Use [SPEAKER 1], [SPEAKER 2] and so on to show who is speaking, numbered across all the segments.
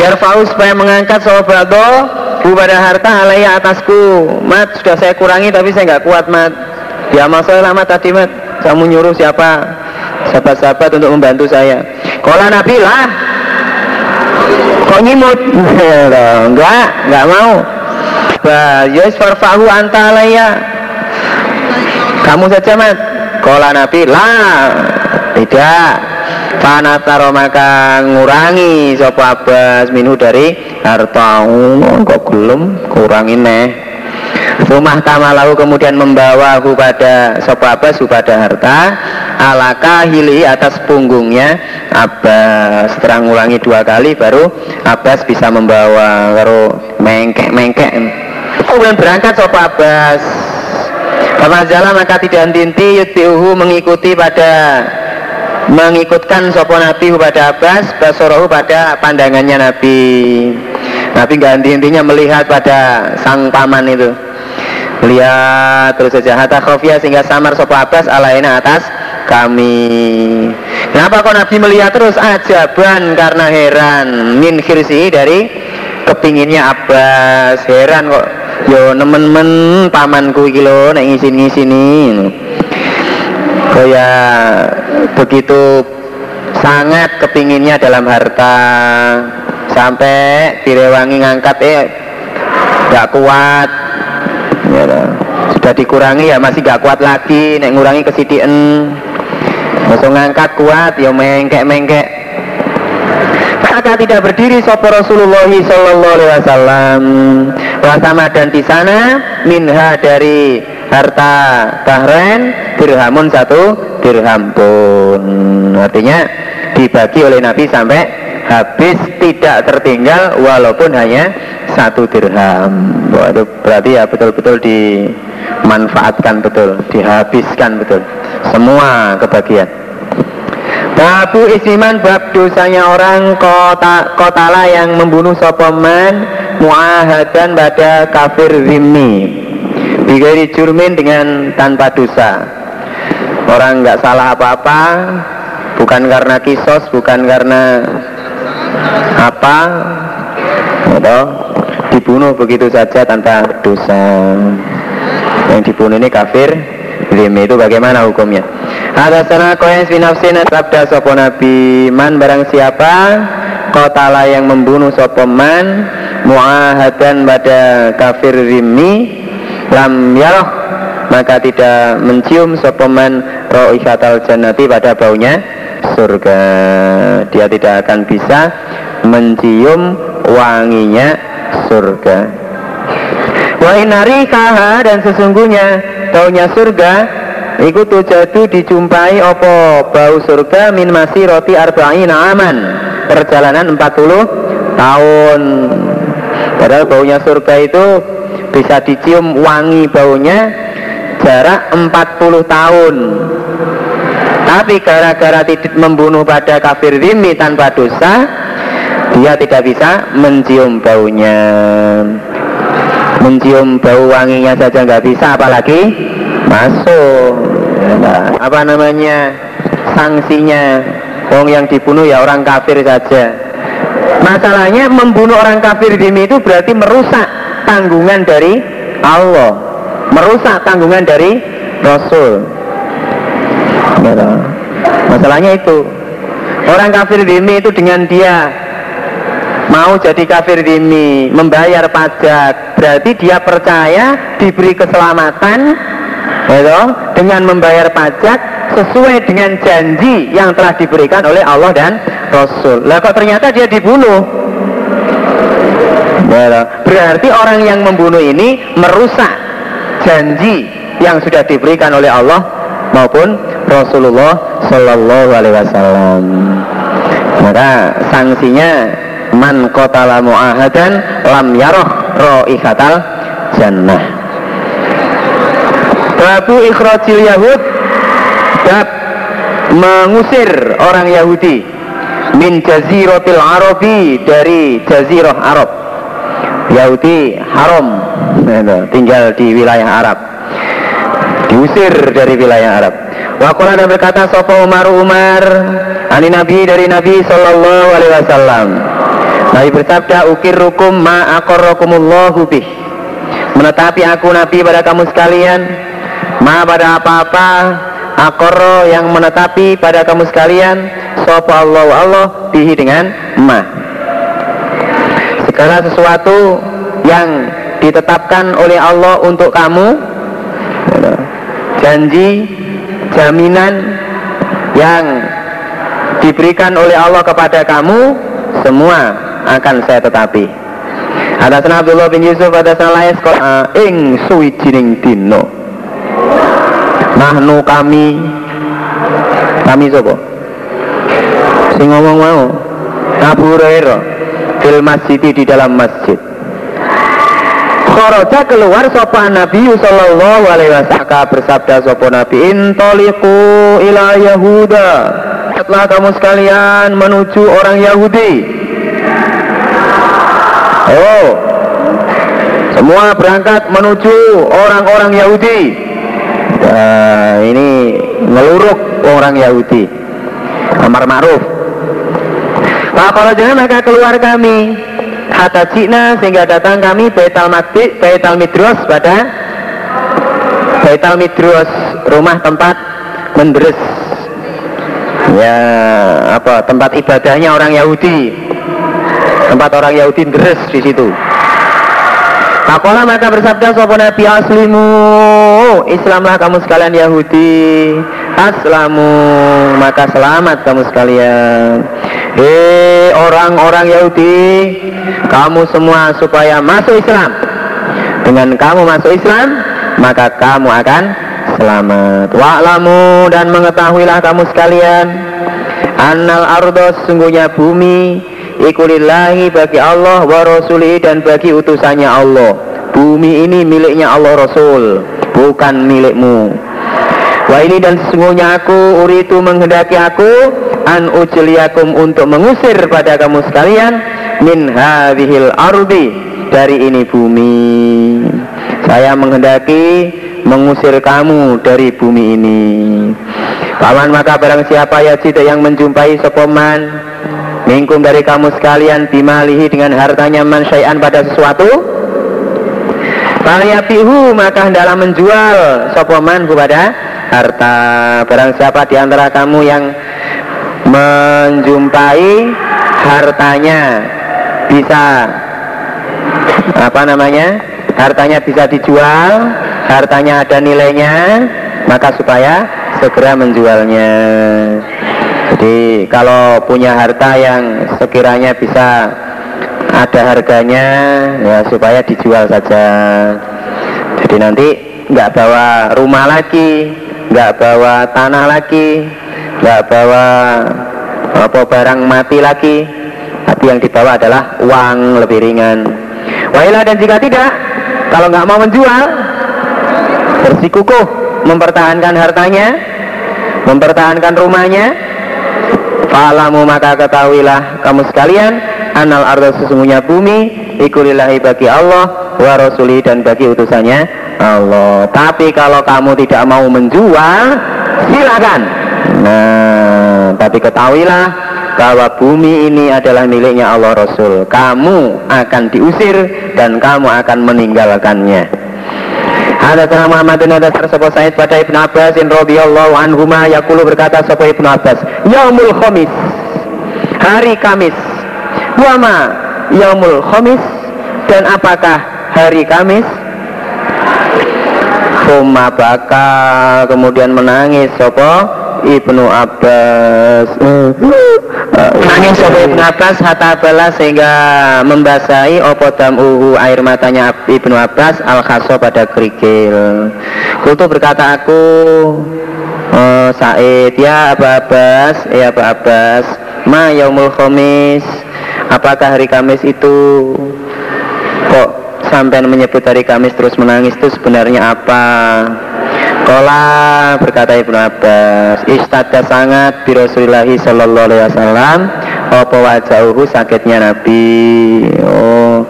[SPEAKER 1] Yarfa'u supaya mengangkat sahabatku pada harta alaya atasku. Mat sudah saya kurangi tapi saya nggak kuat mat. Ya masalah lama tadi mat. Kamu nyuruh siapa? Sahabat-sahabat untuk membantu saya. Kalau nabi lah. Kok nyimut? Enggak enggak mau. Bah yus farfahu anta alaya kamu saja mat. Kalau nabi lah. Tidak Panataro maka ngurangi Sopo Abbas minhu dari harta. Oh, Kok gelem kurangi neh. Rumah kamalahu kemudian membawa pada Sopo Abbas pada harta. Alaka hili atas punggungnya. Abbas Setelah ngurangi dua kali baru Abbas bisa membawa Baru mengkek-mengkek. Kemudian berangkat Sopo Abbas. Pemazala maka tidak henti Yutiuhu mengikuti pada mengikutkan sopo Nabi pada Abbas Basorohu pada pandangannya Nabi. Nabi nggak intinya melihat pada sang paman itu. Lihat terus saja hatta khofia sehingga samar sopo Abbas alaina atas kami. Kenapa kok Nabi melihat terus? Ajaban karena heran. Min khirsi dari kepinginnya Abbas. Heran kok yo nemen-nemen pamanku iki lho nek ngisi-ngisini ya begitu sangat kepinginnya dalam harta. Sampai direwangi ngangkat eh gak kuat. Ya, sudah dikurangi ya masih gak kuat lagi. Nek ngurangi kesidian langsung ngangkat kuat ya mengkek mengkek maka tidak berdiri sopo Rasulullah Sallallahu Alaihi Wasallam. Dan di sana minha dari harta Bahrain dirhamun satu dirham pun. Artinya dibagi oleh Nabi sampai habis tidak tertinggal walaupun hanya satu dirham. Waduh, berarti ya betul-betul dimanfaatkan betul. Dihabiskan betul. Semua kebagian. Babu ismiman bab dosanya orang kota kotala yang membunuh sopoman muahadan pada kafir zimmi Bigari jurmin dengan tanpa dosa. Orang nggak salah apa-apa Bukan karena kisos, bukan karena apa atau dibunuh begitu saja tanpa dosa. Yang dibunuh ini kafir Zimmi itu bagaimana hukumnya? Ada sana koyens binafsin sabda sopo nabi Man barang siapa Kotala yang membunuh sopoman Muahadan pada kafir zimmi lam yaroh maka tidak mencium sopeman ro'ihatal jannati pada baunya surga. Dia tidak akan bisa mencium wanginya surga. Wa inari kaha dan sesungguhnya baunya surga ikut jatuh dijumpai opo bau surga min masih roti arba'in aman. Perjalanan 40 tahun. Padahal baunya surga itu bisa dicium wangi baunya jarak 40 tahun. Tapi gara-gara tidak membunuh pada kafir rimi tanpa dosa dia tidak bisa mencium baunya. Mencium bau wanginya saja nggak bisa apalagi masuk. Nah, apa namanya sanksinya. Wong yang dibunuh ya orang kafir saja. Masalahnya membunuh orang kafir dimi itu berarti merusak tanggungan dari Allah merusak tanggungan dari Rasul masalahnya itu orang kafir dimi itu dengan dia mau jadi kafir dimi membayar pajak berarti dia percaya diberi keselamatan gitu, dengan membayar pajak sesuai dengan janji yang telah diberikan oleh Allah dan Rasul. Lah kok ternyata dia dibunuh? Berarti orang yang membunuh ini merusak janji yang sudah diberikan oleh Allah maupun Rasulullah Shallallahu Alaihi Wasallam. Maka sanksinya man qatala mu'ahadan lam yaroh ro'ihatal jannah. Babu ikhrajil Yahud bab mengusir orang Yahudi min jaziratil Arabi dari jazirah Arab. Yahudi haram. Tinggal di wilayah Arab. Diusir dari wilayah Arab. Wakola dan berkata Sopo Umar Umar Ani Nabi dari Nabi Sallallahu Alaihi Wasallam. Nabi bersabda ukir rukum ma akorrokumullahu bih. Menetapi aku Nabi pada kamu sekalian Ma pada apa-apa Akoro yang menetapi pada kamu sekalian Sopa Allah Allah bihi dengan ma. Segala sesuatu yang ditetapkan oleh Allah untuk kamu Janji, jaminan yang diberikan oleh Allah kepada kamu Semua akan saya tetapi. Hadasana Abdullah bin Yusuf hadasana Lais ing suwijining dino Nahnu kami kami sapa? Sing ngomong mau Abu Hurairah fil masjid di dalam masjid. Kharaja keluar sapa Nabi sallallahu alaihi wasallam bersabda sapa Nabi intoliku ila Yahuda. Setelah kamu sekalian menuju orang Yahudi. Oh, semua berangkat menuju orang-orang Yahudi. Nah, ini ngeluruk orang Yahudi. Amar ma'ruf. jangan maka keluar kami Hatta Cina sehingga datang kami Baital Baital Midros pada Baital Midros rumah tempat mendres ya apa tempat ibadahnya orang Yahudi tempat orang Yahudi deres di situ Pakola maka bersabda sopo Nabi aslimu? Islamlah kamu sekalian Yahudi. Aslamu maka selamat kamu sekalian. Hei orang-orang Yahudi Kamu semua supaya masuk Islam. Dengan kamu masuk Islam Maka kamu akan selamat. Wa'lamu dan mengetahuilah kamu sekalian Annal ardos sungguhnya bumi ikulillahi bagi Allah wa rasuli dan bagi utusannya Allah bumi ini miliknya Allah Rasul bukan milikmu Wah ini dan sesungguhnya aku uritu menghendaki aku an ujliyakum untuk mengusir pada kamu sekalian min hadhil ardi dari ini bumi. Saya menghendaki mengusir kamu dari bumi ini. Paman maka barang siapa ya tidak yang menjumpai sopoman Mingkum dari kamu sekalian bimalihi dengan hartanya mansyai'an pada sesuatu. Faliyabihu maka hendaklah menjual sopoman kepada harta. Barang siapa di antara kamu yang menjumpai hartanya bisa apa namanya hartanya bisa dijual hartanya ada nilainya maka supaya segera menjualnya jadi kalau punya harta yang sekiranya bisa ada harganya ya supaya dijual saja. Jadi nanti nggak bawa rumah lagi, nggak bawa tanah lagi, nggak bawa apa barang mati lagi, tapi yang dibawa adalah uang lebih ringan. Wailah dan jika tidak, kalau nggak mau menjual, bersikukuh mempertahankan hartanya, mempertahankan rumahnya, Fa'alamu maka ketahuilah kamu sekalian Anal ardo sesungguhnya bumi Ikulillahi bagi Allah Wa rasuli dan bagi utusannya Allah. Tapi kalau kamu tidak mau menjual Silakan. Nah tapi ketahuilah bahwa bumi ini adalah miliknya Allah Rasul. Kamu akan diusir dan kamu akan meninggalkannya Hadatsana Muhammad bin Hadatsana sapa Said pada Ibnu Abbas radhiyallahu anhuma yaqulu berkata sapa Ibnu Abbas, Yaumul Khamis. Hari Kamis. Wama Yaumul Khamis dan apakah hari Kamis? Huma baka kemudian menangis sapa Ibnu Abbas. Nangis sampai Ibnu Abbas hatta bala sehingga membasahi opo uhu air matanya Ibnu Abbas al khaso pada kerikil. Kultu berkata aku oh, Said ya Abu Abbas ya Abu Abbas ma yaumul khamis apakah hari Kamis itu kok sampai menyebut hari Kamis terus menangis itu sebenarnya apa Kola berkata Ibnu Abbas Istada sangat di Rasulullah Sallallahu Alaihi Wasallam. Apa wajahuhu sakitnya Nabi? Oh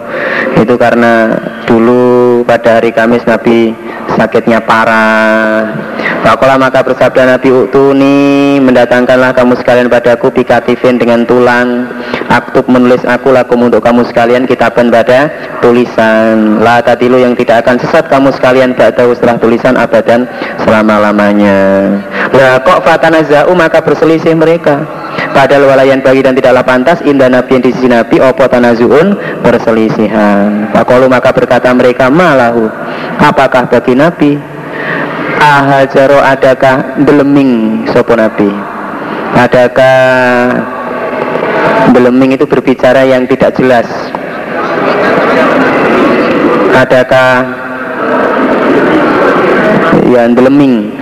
[SPEAKER 1] itu karena dulu pada hari Kamis Nabi sakitnya parah. Fakola maka bersabda Nabi Utuni Mendatangkanlah kamu sekalian padaku Bikatifin dengan tulang. Aktub menulis aku lakum untuk kamu sekalian Kitaban pada tulisan. La tadilu yang tidak akan sesat kamu sekalian Ba'dahu setelah tulisan abadan Selama-lamanya. Lah kok fatanaza'u maka berselisih mereka Padahal walayan bagi dan tidaklah pantas Indah Nabi di sisi Nabi Opo tanazu'un perselisihan. Fakolu maka berkata mereka Malahu. Apakah bagi Nabi? Ahajaro adakah deleming sopo nabi? Adakah deleming itu berbicara yang tidak jelas? Adakah yang deleming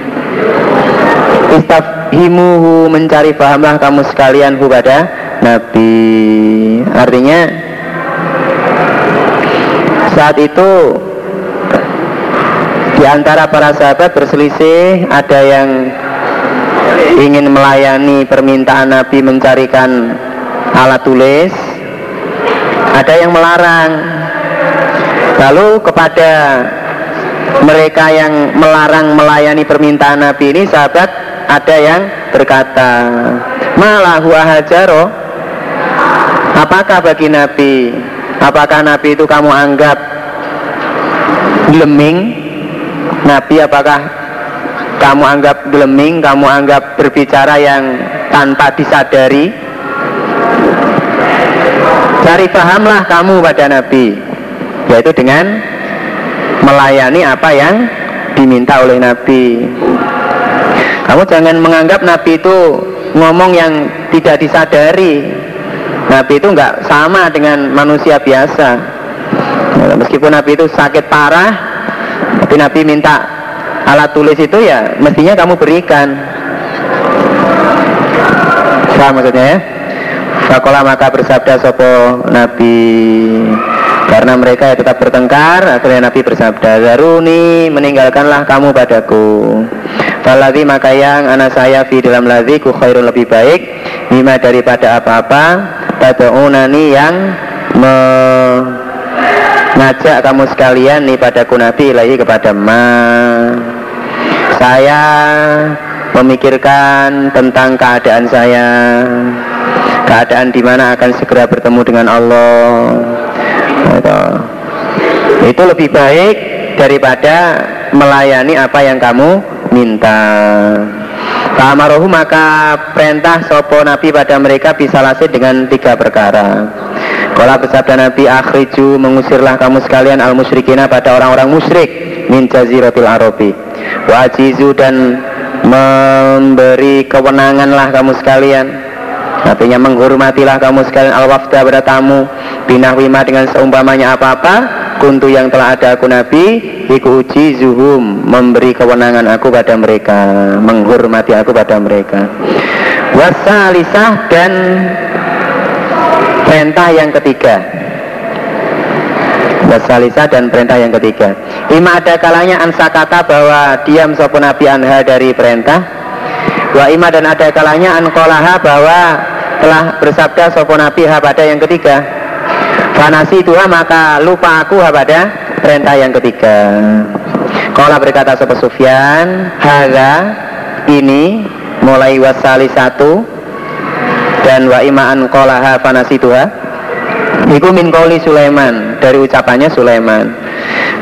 [SPEAKER 1] istafhimuhu mencari pahamlah kamu sekalian kepada Nabi artinya saat itu di antara para sahabat berselisih, ada yang ingin melayani permintaan Nabi mencarikan alat tulis, ada yang melarang. Lalu kepada mereka yang melarang melayani permintaan Nabi ini sahabat ada yang berkata malah hajaro apakah bagi Nabi apakah Nabi itu kamu anggap leming Nabi apakah kamu anggap geleming, kamu anggap berbicara yang tanpa disadari? Cari pahamlah kamu pada Nabi, yaitu dengan melayani apa yang diminta oleh Nabi. Kamu jangan menganggap Nabi itu ngomong yang tidak disadari. Nabi itu nggak sama dengan manusia biasa. Meskipun Nabi itu sakit parah, tapi Nabi minta alat tulis itu ya mestinya kamu berikan Sama maksudnya ya Fakola maka bersabda sopo Nabi karena mereka ya tetap bertengkar akhirnya Nabi bersabda Zaruni meninggalkanlah kamu padaku Faladhi maka yang anak saya di dalam ladhi ku khairun lebih baik Bima daripada apa-apa Tada'unani yang me ngajak kamu sekalian nih pada Nabi ilahi kepada ma saya memikirkan tentang keadaan saya. Keadaan di mana akan segera bertemu dengan Allah. Itu lebih baik daripada melayani apa yang kamu minta. Kamarohu maka perintah sopo Nabi pada mereka bisa lasih dengan tiga perkara. Kala bersabda Nabi akhriju mengusirlah kamu sekalian al musyrikina pada orang-orang musyrik min jaziratil arabi. Wa ajizu dan memberi kewenanganlah kamu sekalian. Artinya menghormatilah kamu sekalian al-wafda pada tamu Binahwima dengan seumpamanya apa-apa Kuntu yang telah ada aku Nabi Iku uji zuhum Memberi kewenangan aku pada mereka Menghormati aku pada mereka. Wasalisah dan perintah yang ketiga. Wasalisa dan perintah yang ketiga. Ima ada kalanya ansa kata bahwa diam sopo Nabi Anha dari perintah. Wa ima dan ada kalanya ankolaha bahwa telah bersabda sopo Nabi ha pada yang ketiga Fanasi dua maka lupa aku pada perintah yang ketiga Kala berkata sopo Sufyan Haga ini mulai wasali satu dan wa imaan qolaha fanasituha Iku min qoli Sulaiman dari ucapannya Sulaiman.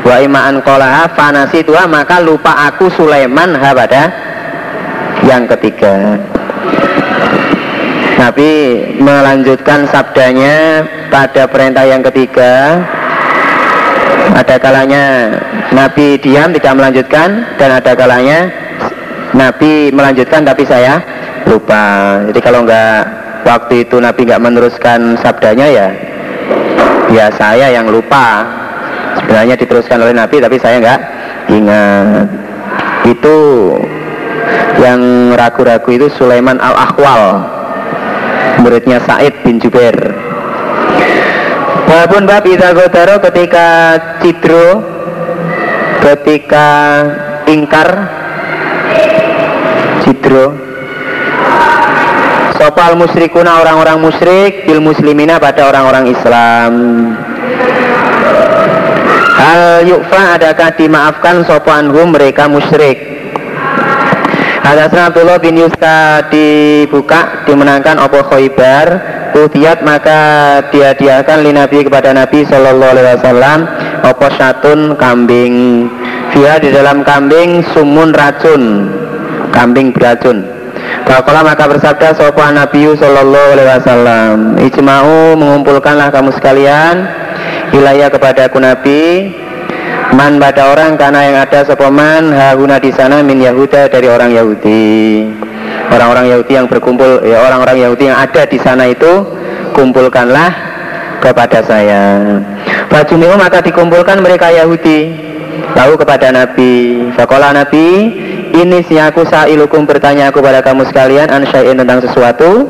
[SPEAKER 1] Wa imaan qolaha fanasituha maka lupa aku Sulaiman ha pada yang ketiga. Nabi melanjutkan sabdanya pada perintah yang ketiga. Ada kalanya Nabi diam tidak melanjutkan dan ada kalanya Nabi melanjutkan tapi saya lupa. Jadi kalau enggak waktu itu Nabi nggak meneruskan sabdanya ya ya saya yang lupa. Sebenarnya diteruskan oleh Nabi tapi saya nggak ingat. Itu yang ragu-ragu itu Sulaiman al-Akhwal muridnya Said bin Jubair. Walaupun bab Idagotaro ketika Cidro ketika ingkar Cidro. Sopal musyrikuna orang-orang musyrik bil muslimina pada orang-orang Islam. Hal yukfa adakah dimaafkan sopanhum mereka musyrik Hadasna Abdullah bin Yuska dibuka dimenangkan Opo Khoibar? Udiat maka dia diakan li Nabi kepada Nabi Sallallahu Alaihi Wasallam. Opo satun kambing. Via di dalam kambing sumun racun. Kambing beracun. Bakola maka bersabda sopa Nabi Sallallahu Alaihi Wasallam? Ijma'u mengumpulkanlah kamu sekalian. Hilaya kepada Nabi Man pada orang karena yang ada sopaman haguna di sana min Yahuda dari orang Yahudi. Orang-orang Yahudi yang berkumpul, ya orang-orang Yahudi yang ada di sana itu kumpulkanlah kepada saya. Bajumiu maka dikumpulkan mereka Yahudi tahu kepada Nabi. Fakola Nabi, ini si aku sa'ilukum bertanya aku pada kamu sekalian ansya'in tentang sesuatu.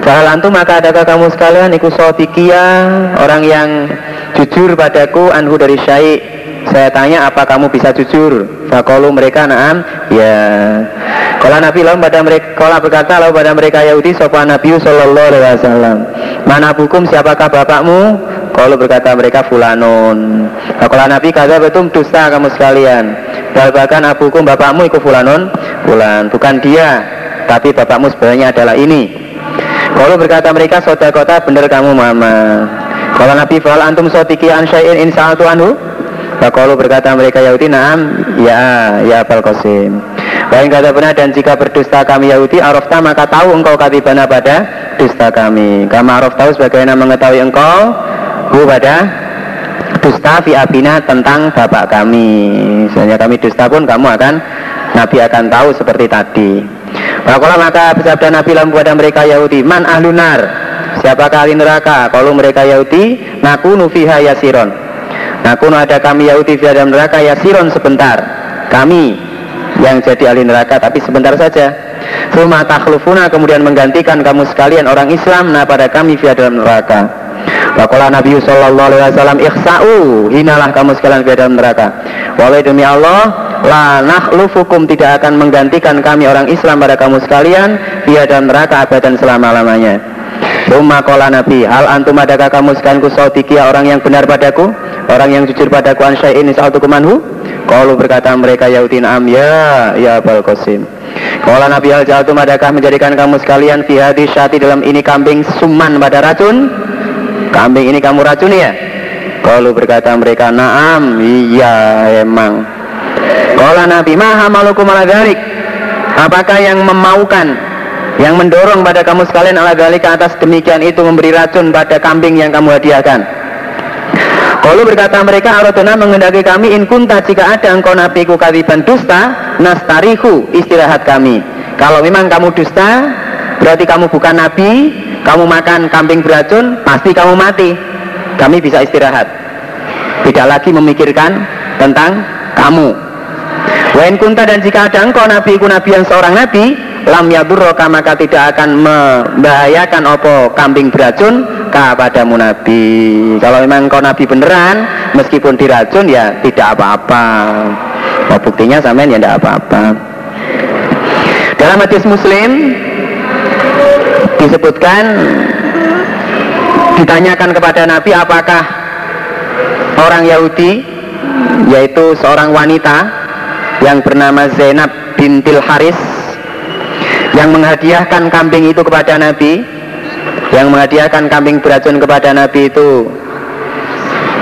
[SPEAKER 1] Fahal antum maka adakah kamu sekalian iku sotikia orang yang jujur padaku anhu dari syai' Saya tanya apa kamu bisa jujur? Fakolu mereka naam ya. Kalau Nabi lalu pada mereka kalau berkata lalu pada mereka Yahudi sopan Nabi Sallallahu Alaihi Wasallam. Mana hukum siapakah bapakmu? Kalau berkata mereka fulanun. Nah, kalau Nabi kata betul dusta kamu sekalian. Bahkan abukum bapakmu ikut fulanun, fulan. Bukan dia, tapi bapakmu sebenarnya adalah ini. Kalau berkata mereka kota benar kamu mama. Kalau Nabi fal antum sotiki an syai'in anhu Fakolu berkata mereka Yahudi, naam, ya, ya Abal Qasim. Baik kata benar dan jika berdusta kami Yahudi, arafta maka tahu engkau katibana pada dusta kami. Kama araf tahu sebagaimana mengetahui engkau, bu pada dusta fi abina tentang bapak kami. Misalnya kami dusta pun kamu akan Nabi akan tahu seperti tadi. Fakola maka bersabda Nabi lalu kepada mereka Yahudi, man ahlunar, siapakah ahli neraka? Kalau mereka Yahudi, naku nufiha yasiron Kuno ada kami Yahudi di dalam neraka ya siron sebentar. Kami yang jadi ahli neraka tapi sebentar saja. Rumah takhlufuna kemudian menggantikan kamu sekalian orang Islam Nah pada kami via dalam neraka. Wakola Nabi Sallallahu Alaihi Wasallam Ikhsa'u Hinalah kamu sekalian via dalam neraka. Walau demi Allah La nakhlufukum tidak akan menggantikan kami orang Islam pada kamu sekalian Via dalam neraka abadan selama-lamanya. Rumah kola Nabi Hal antum adakah kamu sekalian kusaudikia orang yang benar padaku Orang yang jujur padaku an syai'in sa'atu kumanhu Kalau berkata mereka Yahudi am ya ya Abul Qasim. Kalau Nabi al jatuh adakah menjadikan kamu sekalian fi hadis syati dalam ini kambing suman pada racun? Kambing ini kamu racun ya? Kalau berkata mereka naam iya emang. Kalau Nabi maha malukum ala Apakah yang memaukan yang mendorong pada kamu sekalian ala ke atas demikian itu memberi racun pada kambing yang kamu hadiahkan kalau berkata mereka Aradona mengendaki kami in kunta jika ada engkau nabiku kadiban dusta nastarihu istirahat kami. Kalau memang kamu dusta berarti kamu bukan nabi, kamu makan kambing beracun, pasti kamu mati. Kami bisa istirahat. Tidak lagi memikirkan tentang kamu. Wain kunta dan jika ada engkau nabi ku nabi yang seorang nabi, lam yadurroka maka tidak akan membahayakan opo kambing beracun kepadamu Nabi. Kalau memang kau Nabi beneran meskipun diracun ya tidak apa-apa. Oh, buktinya sampean ya tidak apa-apa. Dalam hadis muslim disebutkan ditanyakan kepada Nabi apakah orang Yahudi yaitu seorang wanita yang bernama Zainab bintil Haris yang menghadiahkan kambing itu kepada Nabi. Yang menghadiahkan kambing beracun kepada Nabi itu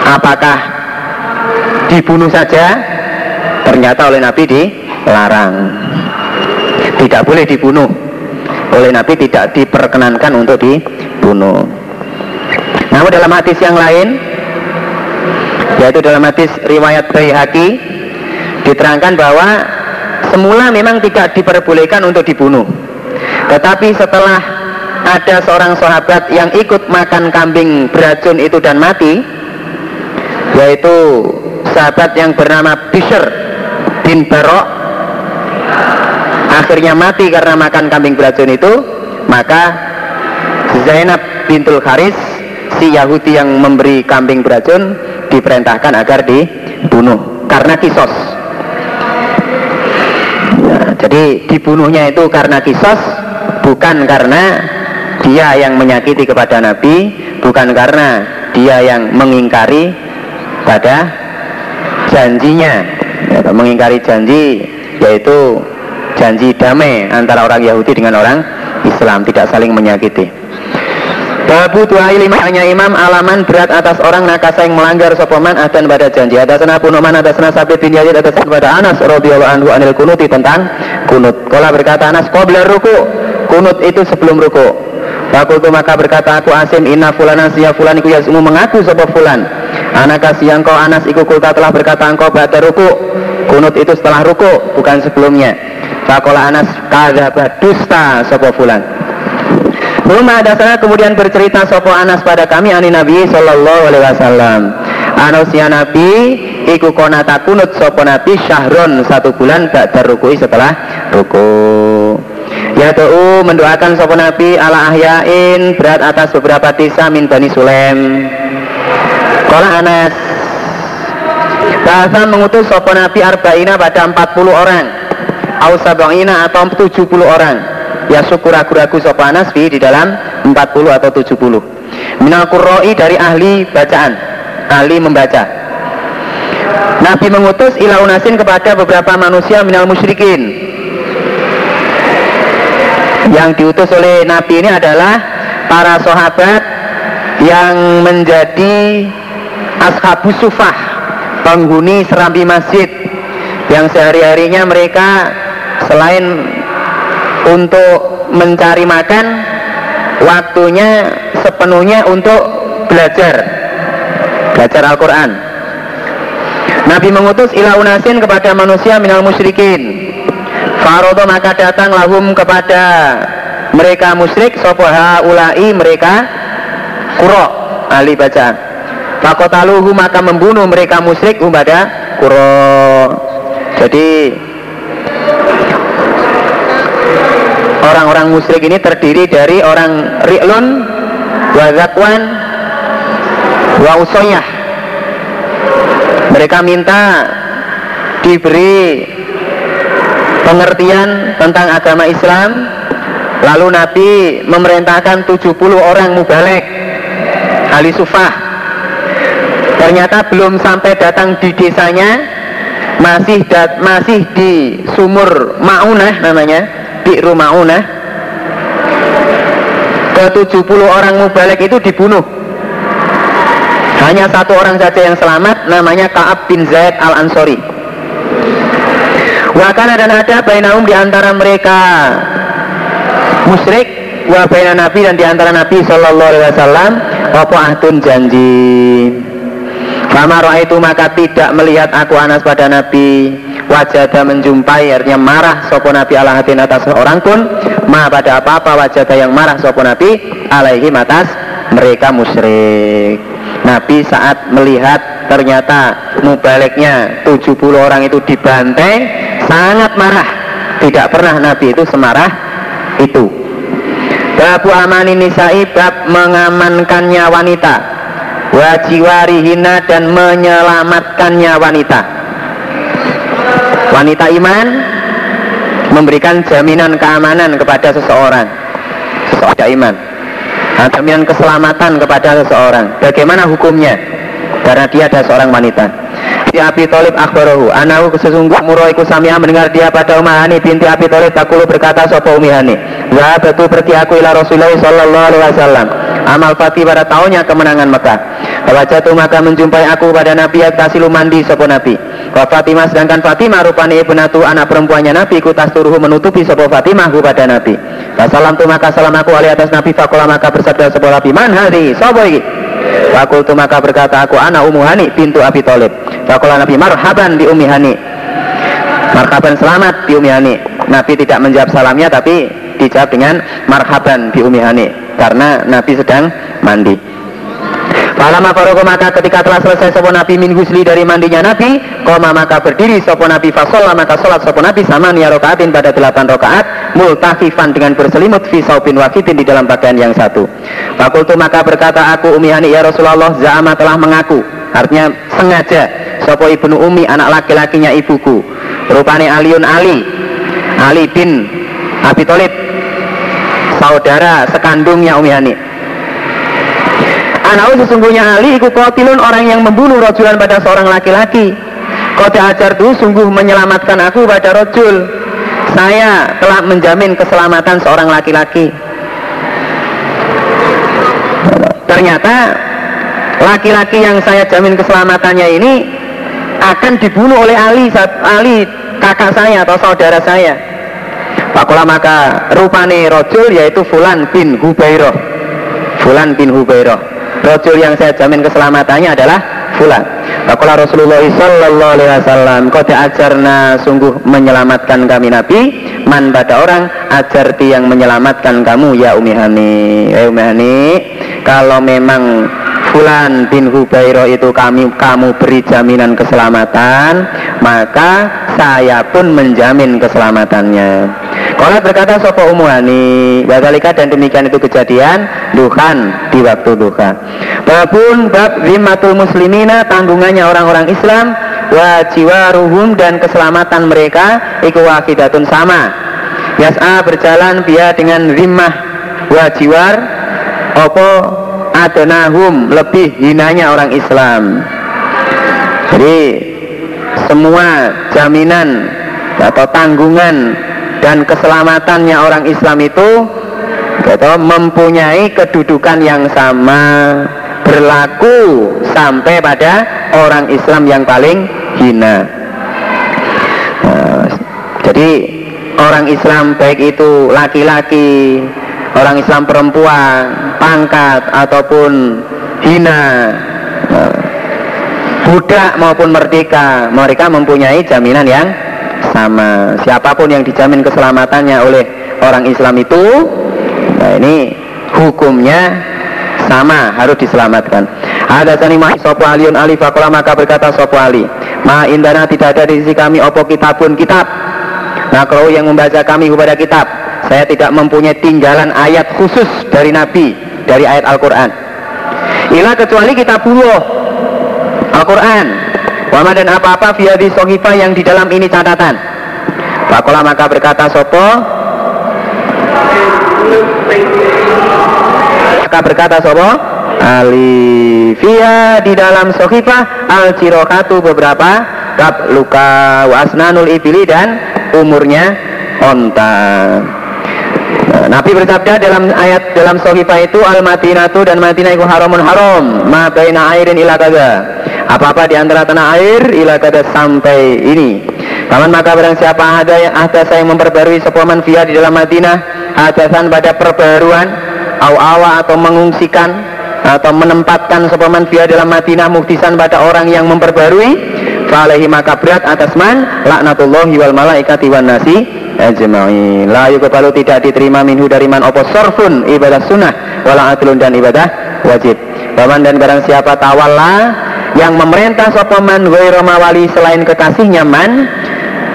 [SPEAKER 1] apakah dibunuh saja? Ternyata oleh Nabi dilarang. Tidak boleh dibunuh. Oleh Nabi tidak diperkenankan untuk dibunuh. Namun dalam hadis yang lain yaitu dalam hadis riwayat Baihaqi diterangkan bahwa semula memang tidak diperbolehkan untuk dibunuh tetapi setelah ada seorang sahabat yang ikut makan kambing beracun itu dan mati, yaitu sahabat yang bernama Bishr bin Barok, akhirnya mati karena makan kambing beracun itu, maka Zainab bintul Haris, si Yahudi yang memberi kambing beracun, diperintahkan agar dibunuh karena kisos. Jadi dibunuhnya itu karena kisos bukan karena dia yang menyakiti kepada Nabi bukan karena dia yang mengingkari pada janjinya. Ya, mengingkari janji yaitu janji damai antara orang Yahudi dengan orang Islam tidak saling menyakiti Babu dua hanya imam alaman berat atas orang nakasa yang melanggar sopoman adan pada janji. Ada sana punuman ada sana sabit bin ada sana pada Anas radhiyallahu anhu anil kunuti tentang kunut. Kala berkata Anas qabla ruku. Kunut itu sebelum ruku. Fakultu maka berkata aku Asim inna fulana siya fulan iku yasmu mengaku sapa fulan. Anak yang kau Anas iku kulta telah berkata engkau pada ruku. Kunut itu setelah ruku bukan sebelumnya. Fakola Anas kadzaba dusta sapa fulan. Rumah dasarnya kemudian bercerita sopo Anas pada kami ani Nabi Sallallahu Alaihi Wasallam. Anusia Nabi iku konata kunut sopo Nabi syahron satu bulan ba'da rukui setelah ruku. Ya tuh mendoakan sopo Nabi ala ahyain berat atas beberapa desa min Bani Sulem. Kola Anas Bahasa mengutus sopo Nabi arba'ina pada 40 orang Ausabangina atau 70 orang ya syukur ragu-ragu sopa nasfi di dalam 40 atau 70 minal kurroi dari ahli bacaan ahli membaca. Nabi mengutus ila unasin kepada beberapa manusia minal musyrikin. Yang diutus oleh Nabi ini adalah para sahabat yang menjadi ashabu sufah penghuni serambi masjid yang sehari-harinya mereka selain untuk mencari makan waktunya sepenuhnya untuk belajar. Belajar Al-Quran. Nabi mengutus ila unasin kepada manusia minal musyrikin. Farodo maka datang lahum kepada mereka musyrik sopoha ulai mereka kuro ahli bacaan Fakotaluhu maka membunuh mereka musyrik umbada kuro. Jadi orang-orang musyrik ini terdiri dari orang Ri'lun, wa Zakwan, wa. Mereka minta diberi pengertian tentang agama Islam lalu Nabi memerintahkan 70 orang mubalek ahli sufah ternyata belum sampai datang di desanya masih dat, masih di sumur Maunah namanya Bi'ru Ma'unah ke 70 orang mubalik itu dibunuh. Hanya satu orang saja yang selamat namanya Ka'ab bin Zaid al-Ansori. Wakana dan ada bainaum di antara mereka musyrik wa baina nabi dan di antara nabi sallallahu alaihi wasallam apa ahdun janji. Fama itu maka tidak melihat aku Anas pada Nabi wajada menjumpai artinya marah sopo nabi ala atas seorang pun. Ma pada apa-apa wajada yang marah sopo nabi alaihi atas mereka musyrik. Nabi saat melihat ternyata mubaliknya 70 orang itu dibantai sangat marah. Tidak pernah nabi itu semarah itu. Babu amani nisa'i bab mengamankannya wanita. Wajiwarihina dan menyelamatkannya wanita wanita iman memberikan jaminan keamanan kepada seseorang. Seseorang iman. Nah, jaminan keselamatan kepada seseorang. Bagaimana hukumnya? Karena dia adalah seorang wanita. Si Abi Thalib akhbarahu anahu sesungguh muraiku samia mendengar dia pada Umahani binti Abi Thalib takulu berkata sopo Umihani Wah betul pergi aku ila Rasulullah sallallahu alaihi wasallam. Amal fatih pada tahunnya kemenangan Mekah jatuh maka menjumpai aku pada Nabi Tasilu mandi sopo Nabi Wa Fatimah sedangkan Fatimah rupanya ibnatu anak perempuannya Nabi kutas turuhu menutupi sebuah Fatimah kepada Nabi. Salam tu maka salam aku alih atas Nabi fakola maka bersabda sebuah Nabi man hari sobo iki. Fakul tu maka berkata aku anak umuhani pintu Abi Thalib. Fakola Nabi marhaban di Umi Hani. Marhaban selamat di Umi Hani. Nabi tidak menjawab salamnya tapi dijawab dengan marhaban di Umi Hani karena Nabi sedang mandi. Falama farogo maka ketika telah selesai sopo Nabi min husli dari mandinya Nabi Koma maka berdiri sopo Nabi fasolah maka sholat sopo Nabi sama niya rokaatin pada delapan rokaat Multafifan dengan berselimut fi saubin wakitin di dalam pakaian yang satu. Fakultu maka berkata aku Umi Hani ya Rasulullah Za'ama telah mengaku. Artinya sengaja Sopo ibnu Umi anak laki-lakinya ibuku. Rupanya Aliun Ali Ali bin Abi Saudara sekandungnya Umi Hani Anau sesungguhnya Ali ikut kotilun orang yang membunuh rojulan pada seorang laki-laki. Kode ajar itu sungguh menyelamatkan aku pada rojul Saya telah menjamin keselamatan seorang laki-laki. Ternyata laki-laki yang saya jamin keselamatannya ini akan dibunuh oleh Ali Ali kakak saya atau saudara saya. Pakola maka rupane rojul yaitu Fulan bin Hubairoh Fulan bin Hubairoh Rojul yang saya jamin keselamatannya adalah Fulan. Pakola Rasulullah Sallallahu Alaihi Wasallam Kau ajarna sungguh menyelamatkan kami Nabi. Man pada orang ajar yang menyelamatkan kamu ya Umi Hani. Ya Umi Hani Kalau memang Fulan bin Hubairo itu kami kamu beri jaminan keselamatan maka saya pun menjamin keselamatannya kalau berkata Sopo Umuhani? Bagalika dan demikian itu kejadian Duhan di waktu duha. Babun bab rimatul muslimina Tanggungannya orang-orang Islam Wajiwaruhum dan keselamatan mereka Iku wakidatun sama. Yas'a berjalan dia dengan rimah Wajiwar Opo adnahum lebih hinanya orang Islam. Jadi semua jaminan atau tanggungan dan keselamatannya orang Islam itu gitu, mempunyai kedudukan yang sama berlaku sampai pada orang Islam yang paling hina. Nah, jadi orang Islam baik itu laki-laki orang Islam perempuan, pangkat ataupun hina, budak maupun merdeka, mereka mempunyai jaminan yang sama. Siapa pun yang dijamin keselamatannya oleh orang Islam itu, nah ini hukumnya sama harus diselamatkan. Ada sani mahi sopo aliun ali fakola maka berkata sopo ali. Ma indana tidak ada di sisi kami opo kitabun kitab. Nah kalau yang membaca kami kepada kitab saya tidak mempunyai tinggalan ayat khusus dari Nabi dari ayat Al-Quran Ila kecuali kita bunuh Al-Quran Wama dan apa-apa via di sohifa yang di dalam ini catatan. Pakola maka berkata Sopo? Maka berkata Sopo? Alifia di dalam sohifa al cirokatu beberapa kap luka wasnanul ibili dan umurnya onta. Nabi bersabda dalam ayat dalam Sohifa itu al Madinatu dan Madinah itu haramun haram ma baina airin ila kada apa-apa di antara tanah air ila kada sampai ini. Paman maka barang siapa ada yang ada saya memperbarui sepaman via di dalam Madinah hadasan pada perbaruan au awa atau mengungsikan atau menempatkan sepaman via dalam Madinah muktisan pada orang yang memperbarui falehi maka berat atas man laknatullahi wal malaikati wan nasi ajma'in. La yuqbalu tidak diterima minhu dari man opo sorfun ibadah sunnah wala adlun dan ibadah wajib. Baman dan barang siapa tawalla yang memerintah sopaman wali selain kekasihnya man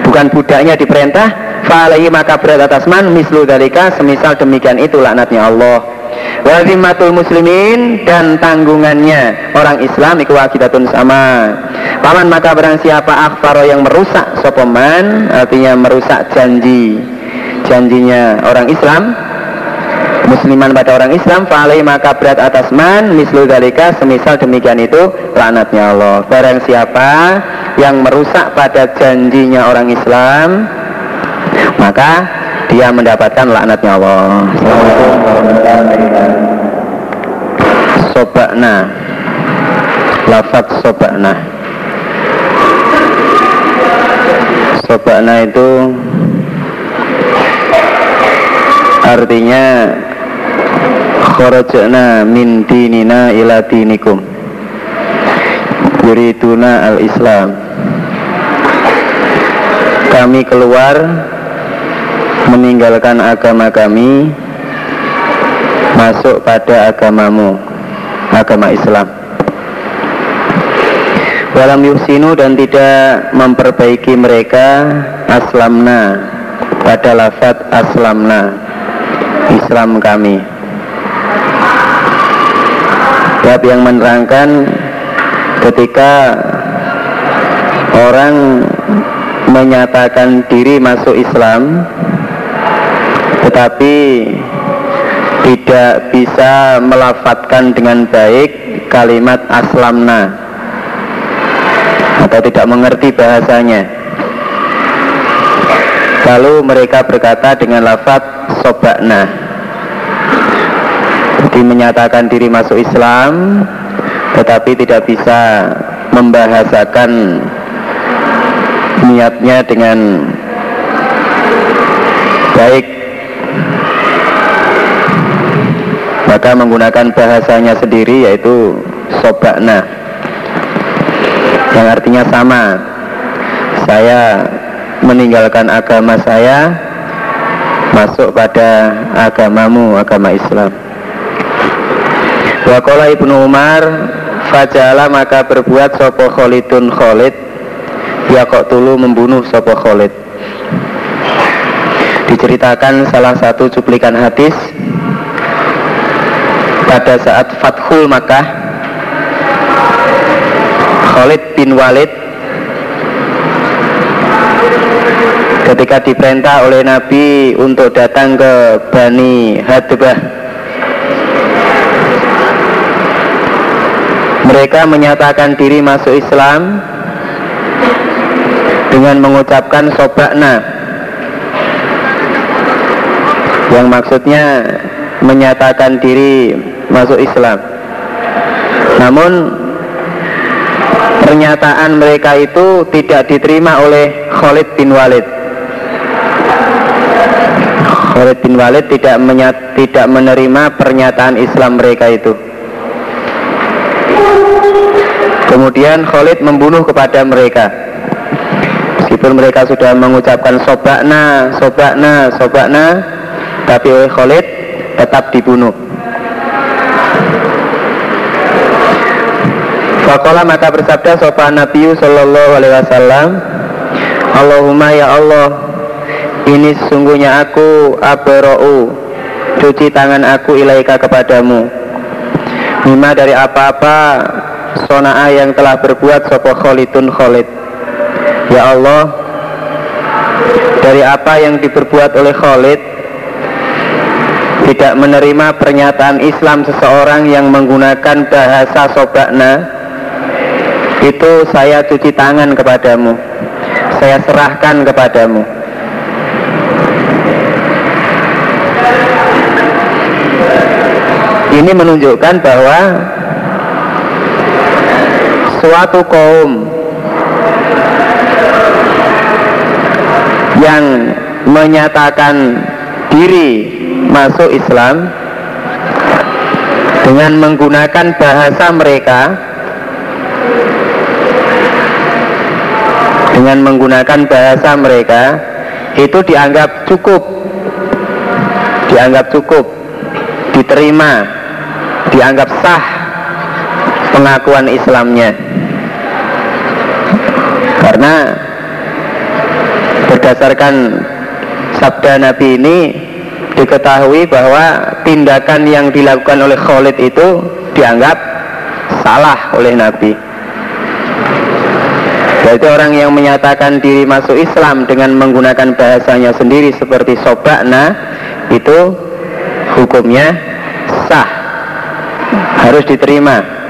[SPEAKER 1] bukan budaknya diperintah fa'alaihi maka berat atas man mislu dalika semisal demikian itu laknatnya Allah. Wazimatul muslimin dan tanggungannya orang Islam iku wakidatun sama. Paman maka barang siapa akfaro yang merusak sopoman artinya merusak janji janjinya orang Islam musliman pada orang Islam fa'alai maka berat atas man mislu dalika semisal demikian itu lanatnya Allah. Barang siapa yang merusak pada janjinya orang Islam maka dia mendapatkan laknatnya Allah. Sobakna. Lafat sobakna. Sobakna itu artinya kharajna min dinina ila dinikum. Yuriduna al-islam. Kami keluar meninggalkan agama kami masuk pada agamamu agama Islam. Dalam yusinu dan tidak memperbaiki mereka aslamna. Pada lafat aslamna Islam kami Bab yang menerangkan ketika orang menyatakan diri masuk Islam tetapi tidak bisa melafatkan dengan baik kalimat aslamna atau tidak mengerti bahasanya. Lalu mereka berkata dengan lafaz sobakna. Jadi menyatakan diri masuk Islam tetapi tidak bisa membahasakan niatnya dengan baik. Maka menggunakan bahasanya sendiri yaitu sobakna yang artinya sama. Saya meninggalkan agama saya masuk pada agamamu agama Islam Wakola Ibnu Umar Fajala maka berbuat sopo Khalidun Khalid. Ya kok tulu membunuh sopo Khalid? Diceritakan salah satu cuplikan hadis Pada saat Fathul Makkah Khalid bin Walid Ketika diperintah oleh Nabi untuk datang ke Bani Hadbah Mereka menyatakan diri masuk Islam dengan mengucapkan sobakna yang maksudnya menyatakan diri masuk Islam. Namun pernyataan mereka itu tidak diterima oleh Khalid bin Walid. Khalid bin Walid tidak tidak menerima pernyataan Islam mereka itu. Kemudian Khalid membunuh kepada mereka. Meskipun mereka sudah mengucapkan sobakna, sobakna, sobakna, tapi oleh Khalid tetap dibunuh. Fakola maka bersabda sopan Nabi Sallallahu Alaihi Wasallam Allahumma ya Allah Ini sesungguhnya aku Abero'u Cuci tangan aku ilaika kepadamu Mima dari apa-apa sona'a yang telah berbuat sopo Khalidun Khalid. Ya Allah dari apa yang diperbuat oleh Khalid tidak menerima pernyataan Islam seseorang yang menggunakan bahasa sobakna itu saya cuci tangan kepadamu. Saya serahkan kepadamu. Ini menunjukkan bahwa suatu kaum yang menyatakan diri masuk Islam dengan menggunakan bahasa mereka dengan menggunakan bahasa mereka itu dianggap cukup dianggap cukup diterima dianggap sah pengakuan Islamnya. Karena berdasarkan sabda Nabi ini diketahui bahwa tindakan yang dilakukan oleh Khalid itu dianggap salah oleh Nabi. Berarti orang yang menyatakan diri masuk Islam dengan menggunakan bahasanya sendiri seperti sobakna itu hukumnya sah. Harus diterima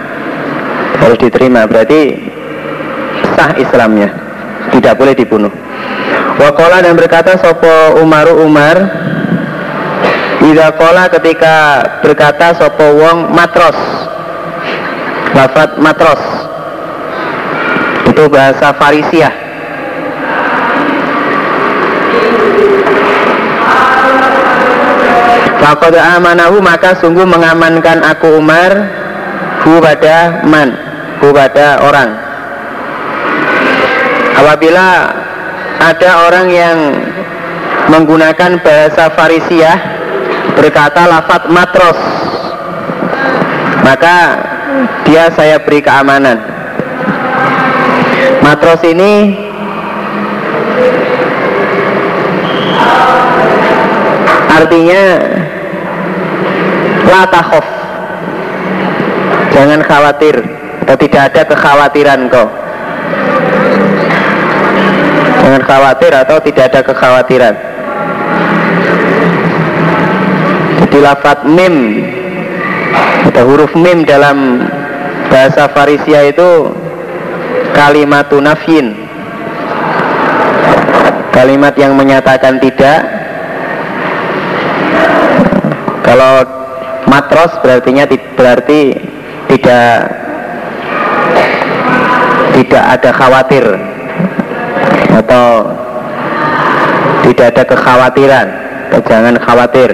[SPEAKER 1] harus diterima. Berarti sah Islamnya. Tidak boleh dibunuh. Wakola dan berkata Sopo Umaru Umar? Ida kola ketika berkata Sopo Wong Matros. Lafat Matros. Itu bahasa Farisiah. Fakoda amanahu maka sungguh mengamankan aku Umar Hu pada man Hu pada orang. Apabila ada orang yang menggunakan bahasa Farisiah berkata lafat matros maka dia saya beri keamanan. Matros ini artinya latahof jangan khawatir atau tidak ada kekhawatiran kau Jangan khawatir atau tidak ada kekhawatiran. Jadi lafat mim Atau huruf mim dalam bahasa Farisia itu kalimat nafyin. Kalimat yang menyatakan tidak. Kalau matros berartinya berarti tidak tidak ada khawatir. Atau tidak ada kekhawatiran. Jangan khawatir.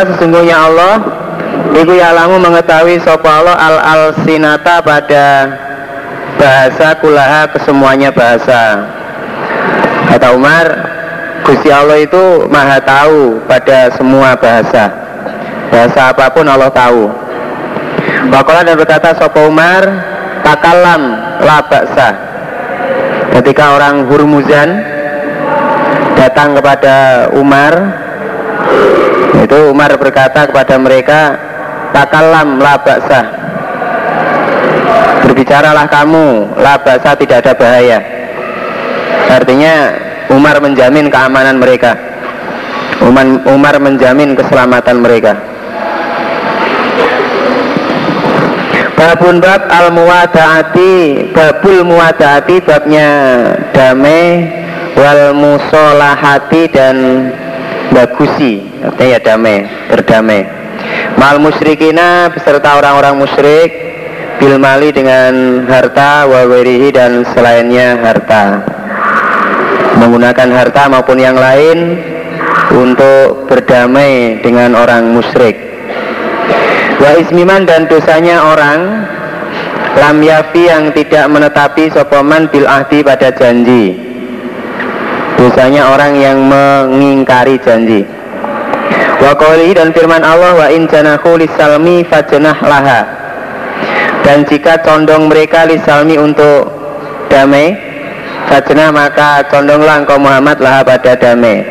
[SPEAKER 1] Sesungguhnya Allah Iku ya'lamu mengetahui sopa Allah al-al-sinata pada bahasa kulaha kesemuanya bahasa. Kata Umar Gusti Allah itu maha tahu pada semua bahasa. Bahasa apa pun Allah tahu. Wakola dan berkata Sopo Umar Takalam la baksa. Ketika orang Hurmuzan Datang kepada Umar Itu Umar berkata kepada mereka Takalam la baksa. Berbicaralah kamu La baksa tidak ada bahaya. Artinya Umar menjamin keamanan mereka. Umar, Umar menjamin keselamatan mereka. Babun bab al muwadaati babul muwadaati babnya damai wal musolahati dan bagusi artinya ya damai berdamai mal musyrikina beserta orang-orang musyrik bil mali dengan harta wa dan selainnya harta menggunakan harta maupun yang lain untuk berdamai dengan orang musyrik. Wa ismiman dan dosanya orang lam yafi yang tidak menetapi sopoman bil ahdi pada janji. Dosanya orang yang mengingkari janji. Wa dan firman Allah wa in janahu lisalmi fajnah laha. Dan jika condong mereka lisalmi untuk damai Sajna maka condonglah engkau Muhammad lah pada damai.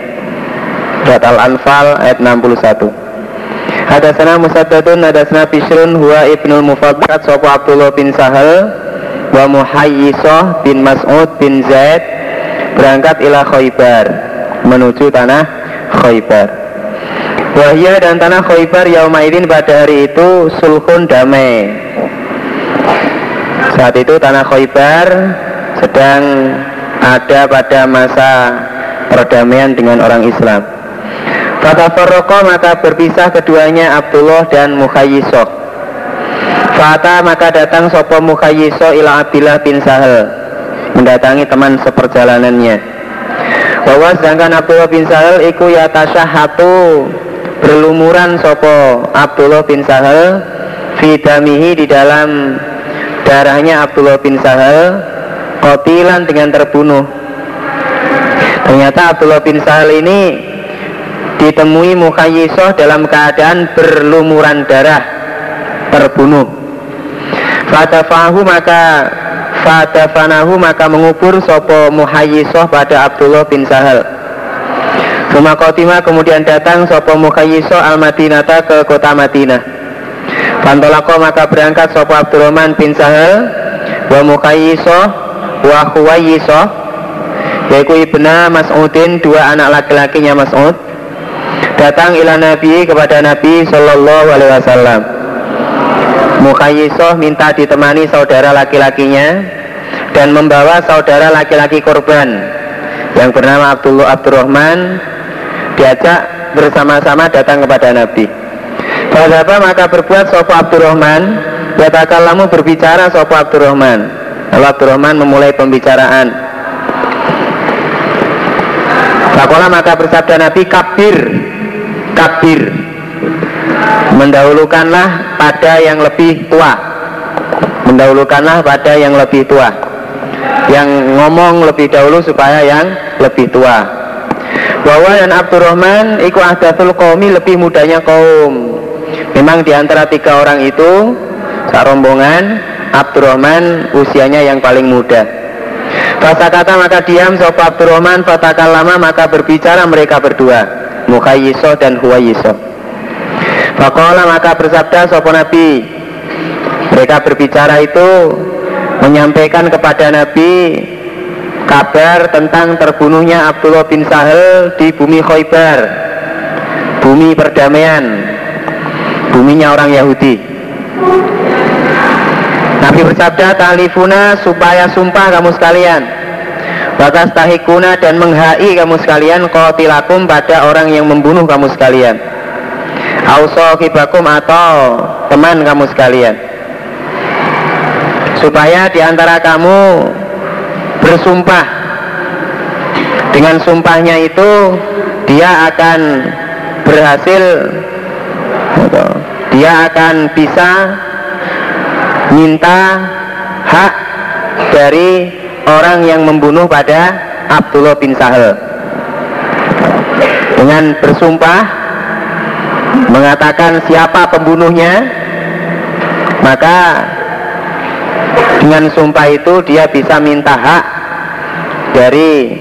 [SPEAKER 1] Surat Al-Anfal ayat 61 Hadasana Musaddadun Hadasana Bishrun Huwa Ibnul Mufaddat Sopo Abdullah bin Sahal Wa Muhayyisoh bin Mas'ud bin Zaid Berangkat ila Khaybar Menuju tanah Khaybar. Wahya dan tanah Khaybar Yaumaidin pada hari itu Sulhun damai. Saat itu tanah Khaybar sedang ada pada masa perdamaian dengan orang Islam. Fata Farroko maka berpisah keduanya Abdullah dan Mukhayisoh. Fata maka datang Sopo Mukhayisoh ila Abdillah bin Sahel mendatangi teman seperjalanannya. Bahwa sedangkan Abdullah bin Sahel iku hatu berlumuran Sopo Abdullah bin Sahel fidamihi di dalam darahnya Abdullah bin Sahel kotilan dengan terbunuh. Ternyata Abdullah bin Sahal ini ditemui Mukhayisoh dalam keadaan berlumuran darah terbunuh. Fadafahu maka Fadafanahu maka mengubur Sopo Muhayyisoh pada Abdullah bin Sahal Suma Khotimah kemudian datang Sopo Muhayyisoh al-Madinata ke kota Madinah. Pantolako maka berangkat Sopo Abdurrahman bin Sahal Wa Muhayyisoh wa Huwayisa yaitu ibna Mas'udin dua anak laki-lakinya Mas'ud datang ila Nabi kepada Nabi Shallallahu Alaihi Wasallam Mukhayisoh minta ditemani saudara laki-lakinya dan membawa saudara laki-laki korban yang bernama Abdullah Abdurrahman diajak bersama-sama datang kepada Nabi. Pada maka berbuat Sopo Abdurrahman lamu berbicara Sopo Abdurrahman Lalu Abdurrahman memulai pembicaraan. Fakola maka bersabda Nabi kabir Kabir. Mendahulukanlah pada yang lebih tua. Mendahulukanlah pada yang lebih tua. Yang ngomong lebih dahulu supaya yang lebih tua. Bahwa dan Abdurrahman Iku ahdatul qawmi lebih mudanya kaum. Memang di antara tiga orang itu Sarombongan Abdurrahman usianya yang paling muda. Fasa kata maka diam sopa Abdurrahman Fatakal lama maka berbicara mereka berdua Mukhayiso dan Huwayiso Fakola maka bersabda sopa Nabi Mereka berbicara itu Menyampaikan kepada Nabi Kabar tentang terbunuhnya Abdullah bin Sahel Di bumi Khoibar Bumi perdamaian buminya orang Yahudi. Nabi bersabda talifuna supaya sumpah kamu sekalian. Batas tahikuna dan menghai kamu sekalian Kotilakum pada orang yang membunuh kamu sekalian. Kibakum atau teman kamu sekalian. Supaya di antara kamu bersumpah. Dengan sumpahnya itu Dia akan berhasil Dia akan bisa minta hak dari orang yang membunuh pada Abdullah bin Sahel dengan bersumpah mengatakan siapa pembunuhnya maka dengan sumpah itu dia bisa minta hak dari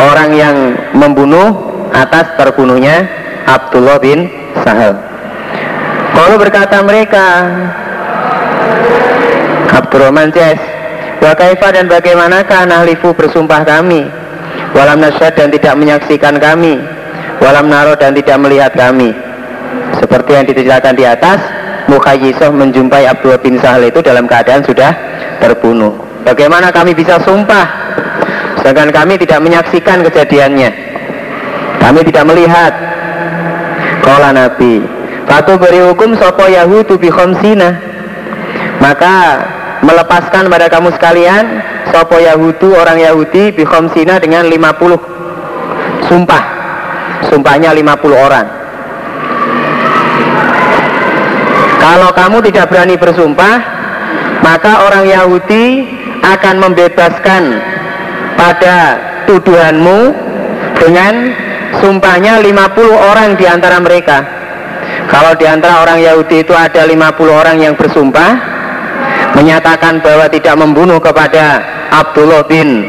[SPEAKER 1] orang yang membunuh atas terbunuhnya Abdullah bin Sahel. Kalau berkata mereka, Abdurrahman Jes Wa kaifa dan bagaimanakah nahlifu bersumpah kami? Walam nasyad dan tidak menyaksikan kami. Walam naro dan tidak melihat kami. Seperti yang diceritakan di atas Mukhayyisah menjumpai Abdullah bin Sahal itu dalam keadaan sudah terbunuh. Bagaimana kami bisa sumpah? Sedangkan kami tidak menyaksikan kejadiannya. Kami tidak melihat. Kala Nabi Fatu beri hukum sopo Yahudu bi khomsina maka melepaskan pada kamu sekalian sopo Yahudu orang Yahudi bikhomsina dengan 50 sumpah. Sumpahnya 50 orang. Kalau kamu tidak berani bersumpah maka orang Yahudi akan membebaskan pada tuduhanmu dengan sumpahnya 50 orang di antara mereka. Kalau di antara orang Yahudi itu ada 50 orang yang bersumpah menyatakan bahwa tidak membunuh kepada Abdullah bin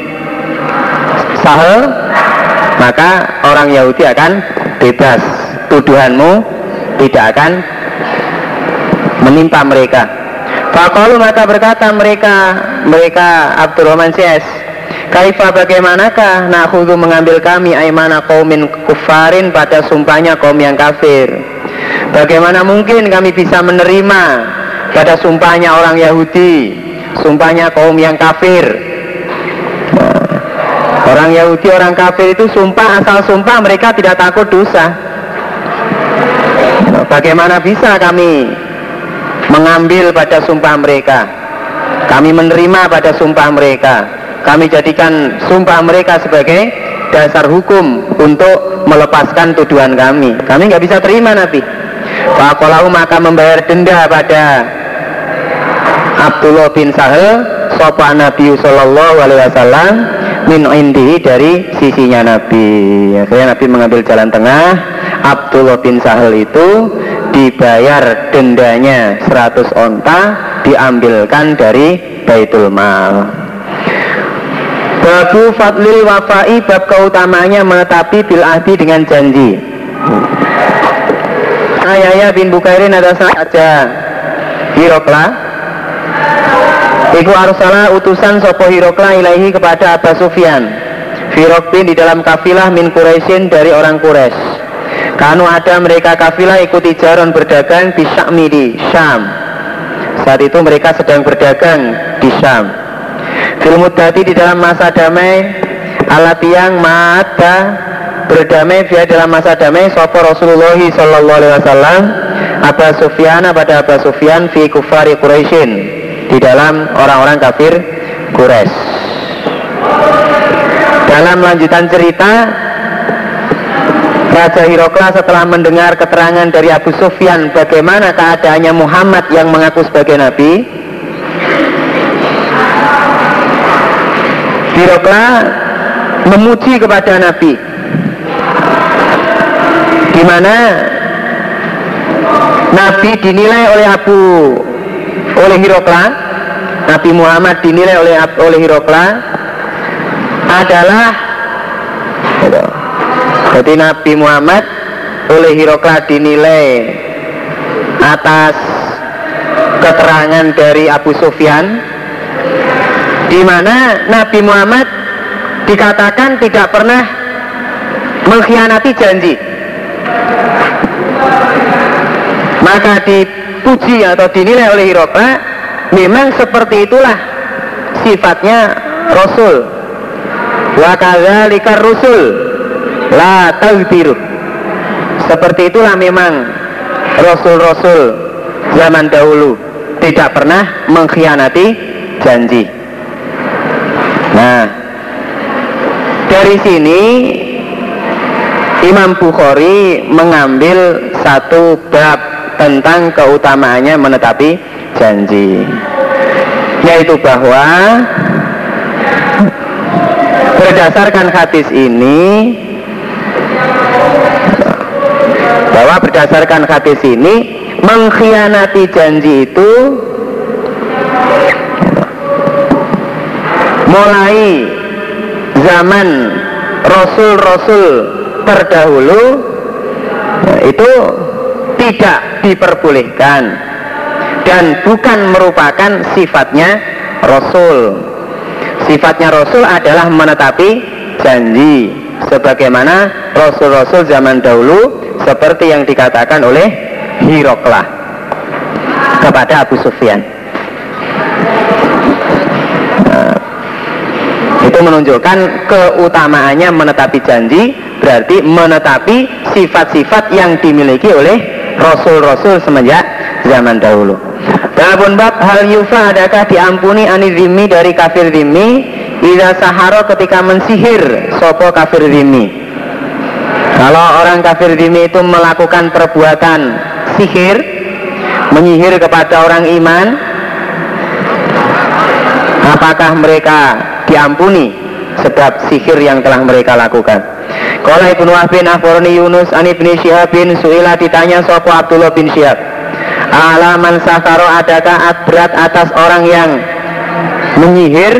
[SPEAKER 1] Sahel maka orang Yahudi akan bebas. Tuduhanmu tidak akan menimpa mereka. Fakalu maka berkata mereka mereka Abdurrahman Syes Kaifa bagaimanakah nakhudu mengambil kami aimana kaumin kufarin pada sumpahnya kaum yang kafir? Bagaimana mungkin kami bisa menerima pada sumpahnya orang Yahudi sumpahnya kaum yang kafir. Orang Yahudi orang kafir itu sumpah asal sumpah mereka tidak takut dosa. Bagaimana bisa kami mengambil pada sumpah mereka? Kami menerima pada sumpah mereka. Kami jadikan sumpah mereka sebagai dasar hukum untuk melepaskan tuduhan kami. Kami nggak bisa terima Nabi. Fakolahu maka membayar denda pada Abdullah bin Sahel Sopa Nabi Sallallahu Alaihi Wasallam min indi dari sisinya Nabi. Akhirnya Nabi mengambil jalan tengah Abdullah bin Sahel itu dibayar dendanya 100 onta diambilkan dari Baitul Mal. Babu Fadlil Wafai bab keutamanya menetapi bil ahdi dengan janji. Ayaya bin Bukairin ada saja. Hirokla Iku arsala utusan sopo Hirokla ilahi kepada Abu Sufyan. Firok bin di dalam kafilah min Quraisyin dari orang Quraisy. Kanu ada mereka kafilah ikuti jaron berdagang di Syam'i di Syam. Saat itu mereka sedang berdagang di Syam. Filmudati di dalam masa damai Alat yang mata berdamai via dalam masa damai Sopo Rasulullah Sallallahu Alaihi Wasallam Abu Sufyan pada Abu Sufyan fi kufari Quraisyin di dalam orang-orang kafir Quraisy. Dalam lanjutan cerita, Raja Hirokla setelah mendengar keterangan dari Abu Sufyan bagaimana keadaannya Muhammad yang mengaku sebagai Nabi, Hirokla memuji kepada Nabi di mana Nabi dinilai oleh Abu oleh Hirokla Nabi Muhammad dinilai oleh oleh Hirokla adalah jadi Nabi Muhammad oleh Hirokla dinilai atas keterangan dari Abu Sufyan di mana Nabi Muhammad dikatakan tidak pernah mengkhianati janji maka dipuji atau dinilai oleh Hirokla memang seperti itulah sifatnya Rasul. Wa kadzalika Rasul la taubiru seperti itulah memang Rasul-Rasul zaman dahulu. Tidak pernah mengkhianati janji. Nah dari sini Imam Bukhari mengambil satu bab tentang keutamaannya menetapi janji yaitu bahwa berdasarkan hadis ini bahwa berdasarkan hadis ini mengkhianati janji itu mulai zaman rasul-rasul terdahulu itu tidak diperbolehkan dan bukan merupakan sifatnya rasul. Sifatnya rasul adalah menetapi janji sebagaimana rasul-rasul zaman dahulu seperti yang dikatakan oleh Hiroklah kepada Abu Sufyan. Itu menunjukkan keutamaannya menetapi janji berarti menetapi sifat-sifat yang dimiliki oleh rasul-rasul semenjak zaman dahulu. Babun bab hal yufa adakah diampuni anizimi dari kafir zimmi Ida saharo ketika mensihir sopo kafir zimmi Kalau orang kafir zimmi itu melakukan perbuatan sihir Menyihir kepada orang iman Apakah mereka diampuni sebab sihir yang telah mereka lakukan. Kalau Ibnu Wahbin Akhbarani Yunus an Ibni bin Suila ditanya sopo Abdullah bin Syihab? Alaman sakaro adakah berat atas orang yang menyihir?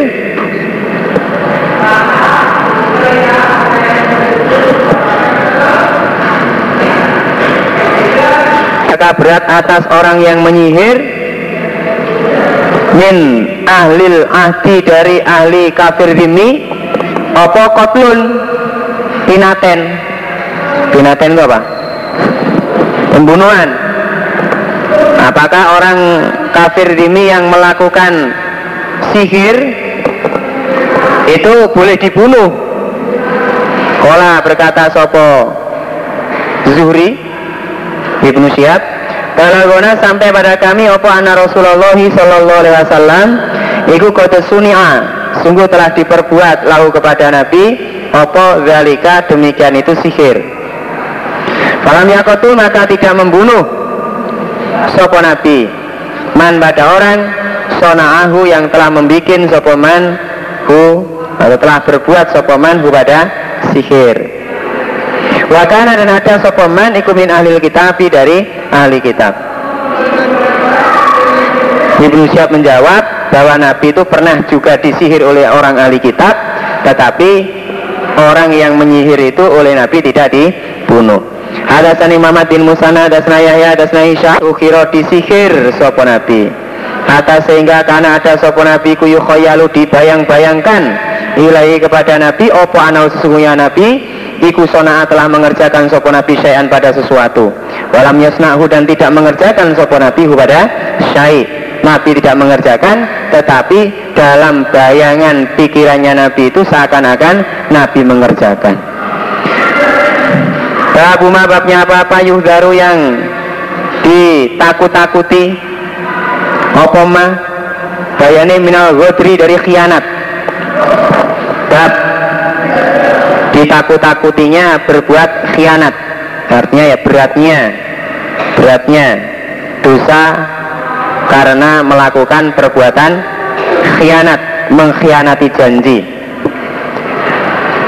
[SPEAKER 1] Adakah berat atas orang yang menyihir? Min ahlil ahdi dari ahli kafir dimi apa kotlun pinaten. Pinaten itu apa? Pembunuhan. Apakah orang kafir dimi yang melakukan sihir itu boleh dibunuh? Kola berkata sopo Zuhri Ibnu Syihab Balagona sampai pada kami apa anna Rasulullah sallallahu alaihi wasallam iku kota sunia sungguh telah diperbuat lalu kepada Nabi apa zalika demikian itu sihir. Falam yakotu maka tidak membunuh sopo Nabi man pada orang sonaahu yang telah membuat sopo man hu atau telah berbuat sopo man hu pada sihir. Wakana dan ada sopoman ikumin ahli kitab dari ahli kitab. Ibnu Syab menjawab bahwa Nabi itu pernah juga disihir oleh orang ahli kitab, tetapi orang yang menyihir itu oleh Nabi tidak dibunuh. Hadasani Muhammad bin Musana, hadasna Yahya, hadasna Isya, ukhiro disihir sopo Nabi. Atas sehingga karena ada sopo Nabi kuyu khoyalu dibayang-bayangkan ilahi kepada Nabi, opo anau sesungguhnya Nabi, Iku sona telah mengerjakan sopo nabi syai'an pada sesuatu Walam yasna'hu dan tidak mengerjakan sopo nabi pada syai' Nabi tidak mengerjakan Tetapi dalam bayangan pikirannya Nabi itu seakan-akan Nabi mengerjakan. Babu babnya apa-apa yuhdaru yang ditakut-takuti. Opoma Bayane minal godri dari khianat. Bab ditakut-takutinya berbuat khianat. Artinya ya beratnya beratnya dosa karena melakukan perbuatan khianat mengkhianati janji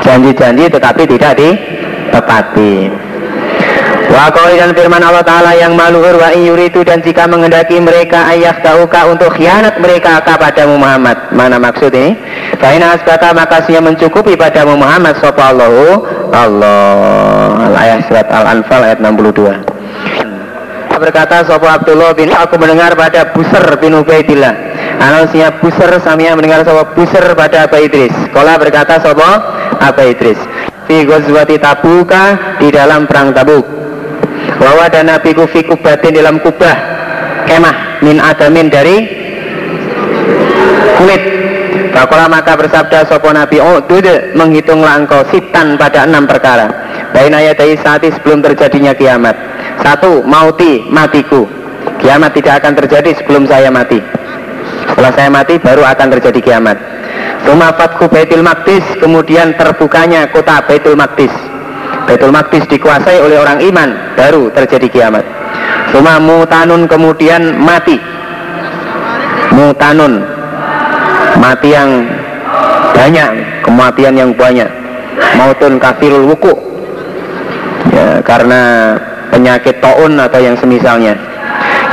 [SPEAKER 1] janji-janji tetapi tidak ditepati Wa dan firman Allah Ta'ala yang maluhur wa itu dan jika mengendaki mereka ayah tauka untuk khianat mereka kepada Muhammad. Mana maksud ini? Fa'ina asbata makasihnya mencukupi pada Muhammad Sopa Allahu Allah Ayat surat Al-Anfal ayat 62 berkata Sopo Abdullah bin aku mendengar pada Busar bin Ubaidillah. Anausia Busar samia mendengar Sopo Busar pada Aba Idris. Kola berkata Sopo Aba Idris Fi Ghazwati Tabuka di dalam perang Tabuk. Bahwa ada nabiku fi kubatin dalam kubah kemah min adamin dari kulit. Fakola maka bersabda sopo nabi oh dude menghitunglah engkau sitan pada enam perkara. Bain ayatai saati sebelum terjadinya kiamat Satu, mauti, matiku. Kiamat tidak akan terjadi sebelum saya mati. Setelah saya mati baru akan terjadi kiamat. Suma fatku Baitul Maqdis Kemudian terbukanya kota Baitul Maqdis. Baitul Maqdis dikuasai oleh orang iman Baru terjadi kiamat. Suma mutanun kemudian mati. Mutanun. Mati yang banyak kematian yang banyak. Mautun kafirul wuku. Ya, karena penyakit taun atau yang semisalnya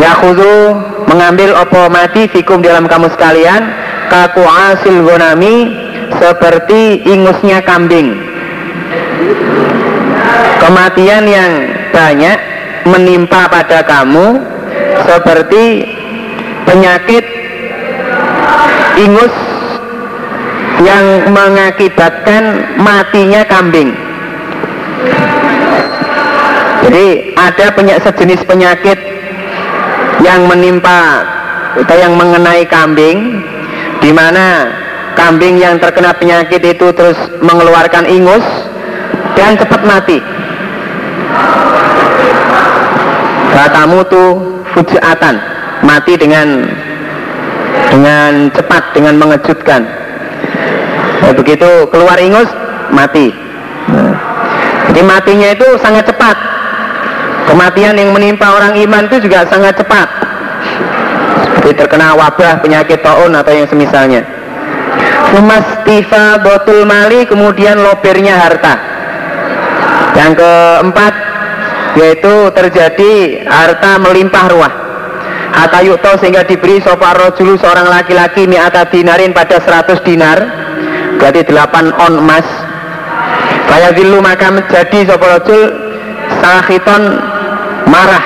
[SPEAKER 1] ya khudu mengambil opo mati fikum dalam kamu sekalian kaku asil gonami seperti ingusnya kambing kematian yang banyak menimpa pada kamu seperti penyakit ingus yang mengakibatkan matinya kambing. Jadi ada penyakit sejenis penyakit yang menimpa atau yang mengenai kambing, di mana kambing yang terkena penyakit itu terus mengeluarkan ingus dan cepat mati. Kamu tuh fujiatan mati dengan dengan cepat dengan mengejutkan. Begitu keluar ingus mati. Nah, jadi matinya itu sangat cepat kematian yang menimpa orang iman itu juga sangat cepat. Seperti terkena wabah penyakit taun atau yang semisalnya. Sumastifa botul mali kemudian lobernya harta. Yang keempat yaitu terjadi harta melimpah ruah. Hatta yukto sehingga diberi sopa rojulu seorang laki-laki mi'ata dinarin pada 100 dinar Berarti 8 on emas. Kaya zilu maka menjadi sopa rojul Sahiton marah.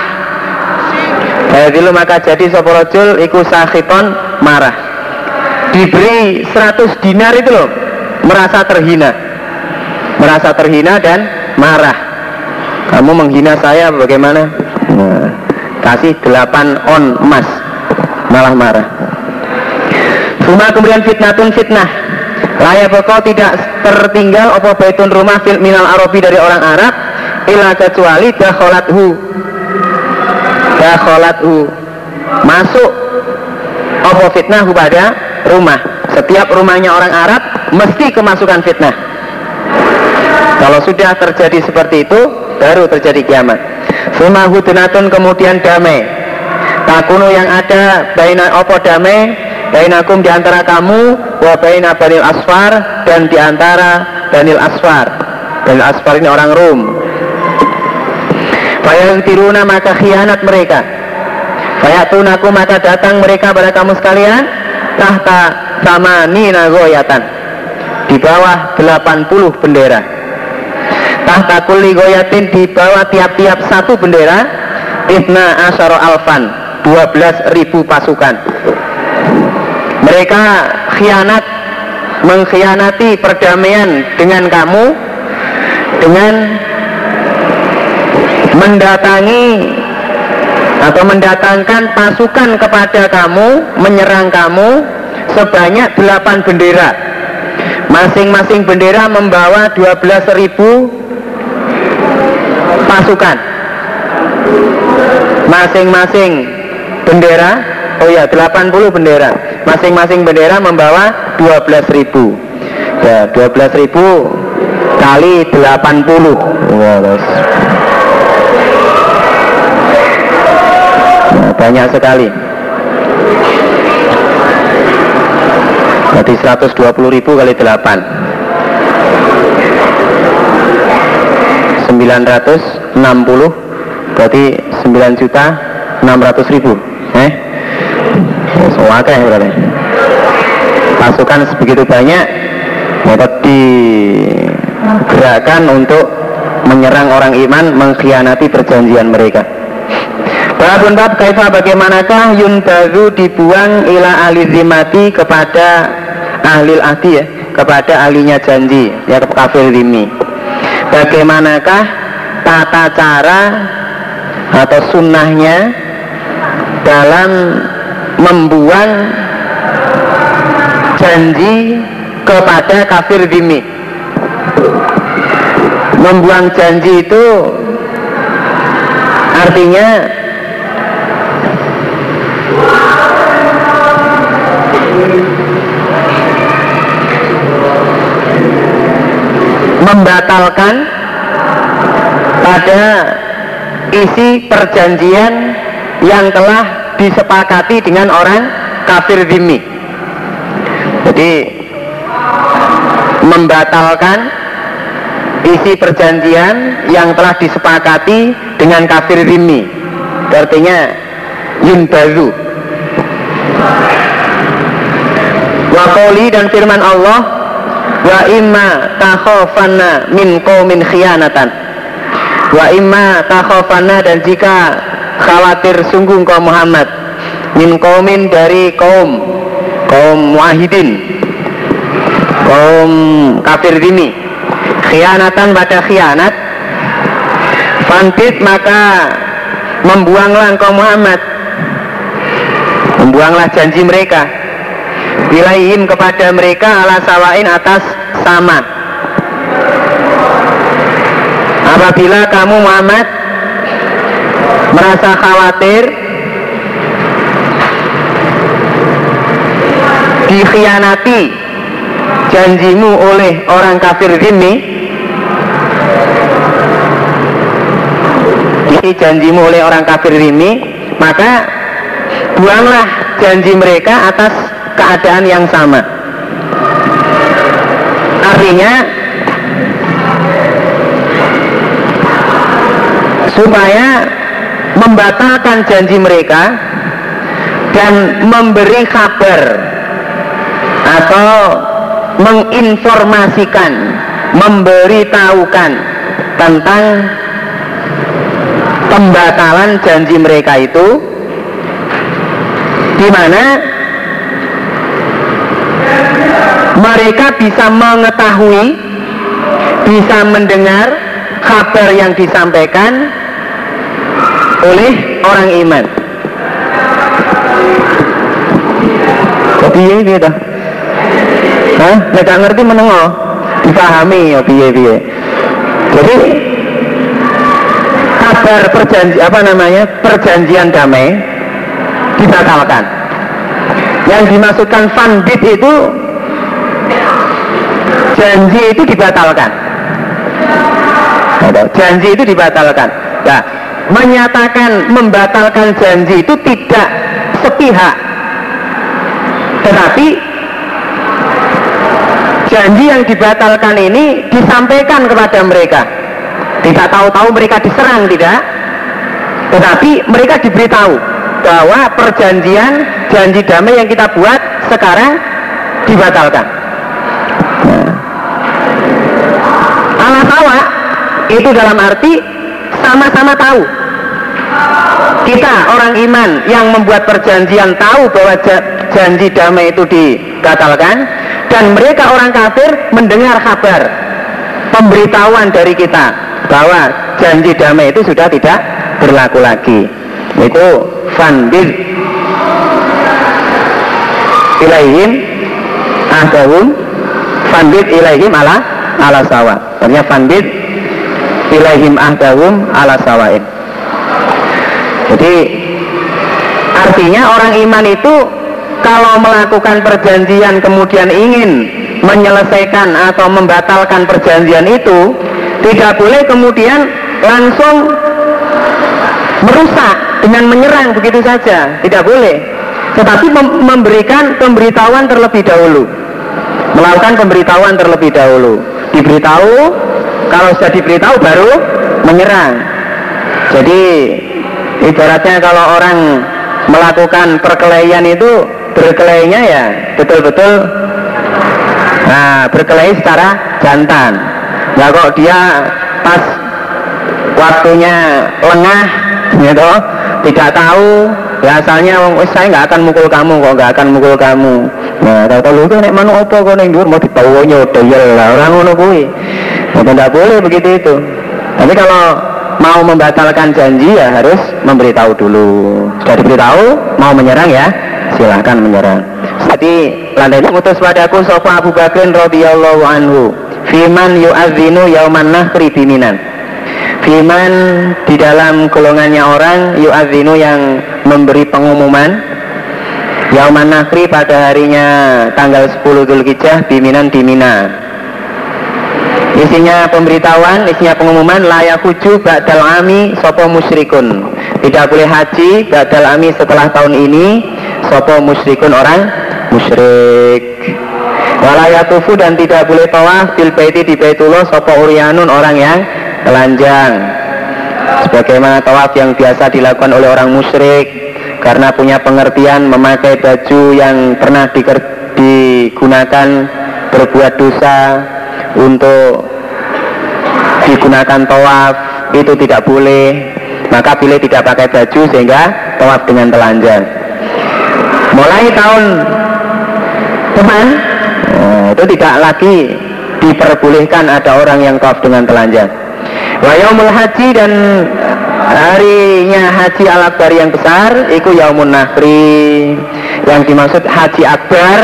[SPEAKER 1] Zilu maka jadi sopa rojul Iku sahiton marah. Diberi 100 dinar itu loh Merasa terhina. Merasa terhina dan marah. Kamu menghina saya bagaimana? Nah kasih delapan on emas malah marah. Cuma kemudian fitnatun fitnah. Raya pokok tidak tertinggal apa baitun rumah fil minal arabi dari orang Arab ila kecuali dakholathu dakholathu masuk. Apa fitnah pada rumah? Setiap rumahnya orang Arab mesti kemasukan fitnah. Kalau sudah terjadi seperti itu baru terjadi kiamat. Suma hudunatun kemudian damai. Takunu yang ada Baina opo damai? Bainakum di antara kamu Wa baina banil asfar Dan di antara banil asfar. Banil asfar ini orang Rum Fayang tiruna maka khianat mereka. Fayatunaku maka datang mereka pada kamu sekalian Tahta sama nina goyatan. Di bawah 80 bendera. Tahta kulli goyatin di bawah tiap-tiap satu bendera. Ibna Asyara Alfan 12 ribu pasukan. Mereka khianat mengkhianati perdamaian dengan kamu dengan mendatangi atau mendatangkan pasukan kepada kamu menyerang kamu sebanyak 8 bendera. Masing-masing bendera membawa 12 ribu pasukan. Masing-masing bendera oh ya 80 bendera. Masing-masing bendera membawa 12 ribu. Ya 12 ribu kali 80 ya, banyak sekali. Berarti 120 ribu kali 8 960 berarti 9 juta 600 ribu. Eh? Sewakah ya berarti. Pasukan sebegitu banyak dapat digerakkan untuk menyerang orang iman mengkhianati perjanjian mereka Babun bab kaifa bagaimanakah yundazu dibuang ila ahli zimati kepada ahli ahdi ya? Kepada ahlinya janji ya kafir zimmi bagaimanakah tata cara atau sunnahnya dalam membuang janji kepada kafir dimi membuang janji itu artinya membatalkan pada isi perjanjian yang telah disepakati dengan orang kafir dimi. Jadi membatalkan isi perjanjian yang telah disepakati dengan kafir dimi. Artinya yunbazu. Wakoli dan firman Allah wa imma takhafanna min qaumin khianatan. Wa imma takhafanna dan jika khawatir sungguh kaum Muhammad min qaumin dari kaum kaum muahidin kaum kafir dini khianatan pada khianat. Fantit maka membuanglah kaum Muhammad. Membuanglah janji mereka wilayhim kepada mereka ala sawain atas sama. Apabila kamu Muhammad merasa khawatir dikhianati janjimu oleh orang kafir ini ini janjimu oleh orang kafir ini maka buanglah janji mereka atas keadaan yang sama. Artinya supaya membatalkan janji mereka dan memberi kabar atau menginformasikan memberitahukan tentang pembatalan janji mereka itu di mana mereka bisa mengetahui bisa mendengar kabar yang disampaikan oleh orang iman. Piye piye dah Hah? Gak ngerti menengo dipahami ya piye piye. Jadi kabar perjanji apa namanya perjanjian damai dibatalkan. Yang dimaksudkan fanbit itu janji itu dibatalkan. Janji itu dibatalkan. Nah menyatakan membatalkan janji itu tidak sepihak. Tetapi janji yang dibatalkan ini disampaikan kepada mereka. Tidak tahu-tahu mereka diserang tidak. Tetapi mereka diberitahu bahwa perjanjian janji damai yang kita buat sekarang dibatalkan itu dalam arti sama-sama tahu. Kita orang iman yang membuat perjanjian tahu bahwa janji damai itu dibatalkan dan mereka orang kafir mendengar kabar pemberitahuan dari kita bahwa janji damai itu sudah tidak berlaku lagi. Itu fanbir ilaihim ahdahum fanbir ilaihim ala ala sawa artinya fanbir ilaihim ahdahum ala sawain jadi artinya orang iman itu kalau melakukan perjanjian kemudian ingin menyelesaikan atau membatalkan perjanjian itu tidak boleh kemudian langsung merusak dengan menyerang begitu saja. Tidak boleh. Tetapi memberikan pemberitahuan terlebih dahulu. Melakukan pemberitahuan terlebih dahulu. Diberitahu kalau sudah diberitahu baru menyerang. Jadi ibaratnya kalau orang melakukan perkelahian itu berkelainya ya betul-betul nah berkelahi secara jantan. Nah kok dia pas waktunya lengah gitu tidak tahu ya asalnya saya nggak akan mukul kamu kok nggak akan mukul kamu. Nah tahu tahu itu nek manu opo kok mau ditawonya deyel lah orang ngono kuwi tidak boleh begitu itu? Tapi kalau mau membatalkan janji ya harus memberitahu dulu. Sudah diberitahu mau menyerang ya silahkan menyerang. Jadi lantai utus padaku sopa Abu Bakrin radhiyallahu anhu. Fiman yu'adzinu yauman nahri biminan. Fiman di dalam golongannya orang yu'adzinu yang memberi pengumuman. Yauman Nahri pada harinya tanggal 10 Dzulhijjah biminan di Mina Isinya pemberitahuan, isinya pengumuman layak huju ba'dal ami sopo musyrikun. Tidak boleh haji ba'dal ami setelah tahun ini sopo musyrikun orang musyrik. Walayatufu dan tidak boleh tawaf bil baiti di Baitullah sopo urianun orang yang telanjang. Sebagaimana tawaf yang biasa dilakukan oleh orang musyrik karena punya pengertian memakai baju yang pernah digunakan berbuat dosa untuk digunakan tawaf itu tidak boleh. Maka pilih tidak pakai baju sehingga tawaf dengan telanjang. Mulai tahun depan oh, itu tidak lagi diperbolehkan ada orang yang tawaf dengan telanjang. Wa yaumul haji dan harinya haji al akbar yang besar itu yaumun nahri. Yang dimaksud haji akbar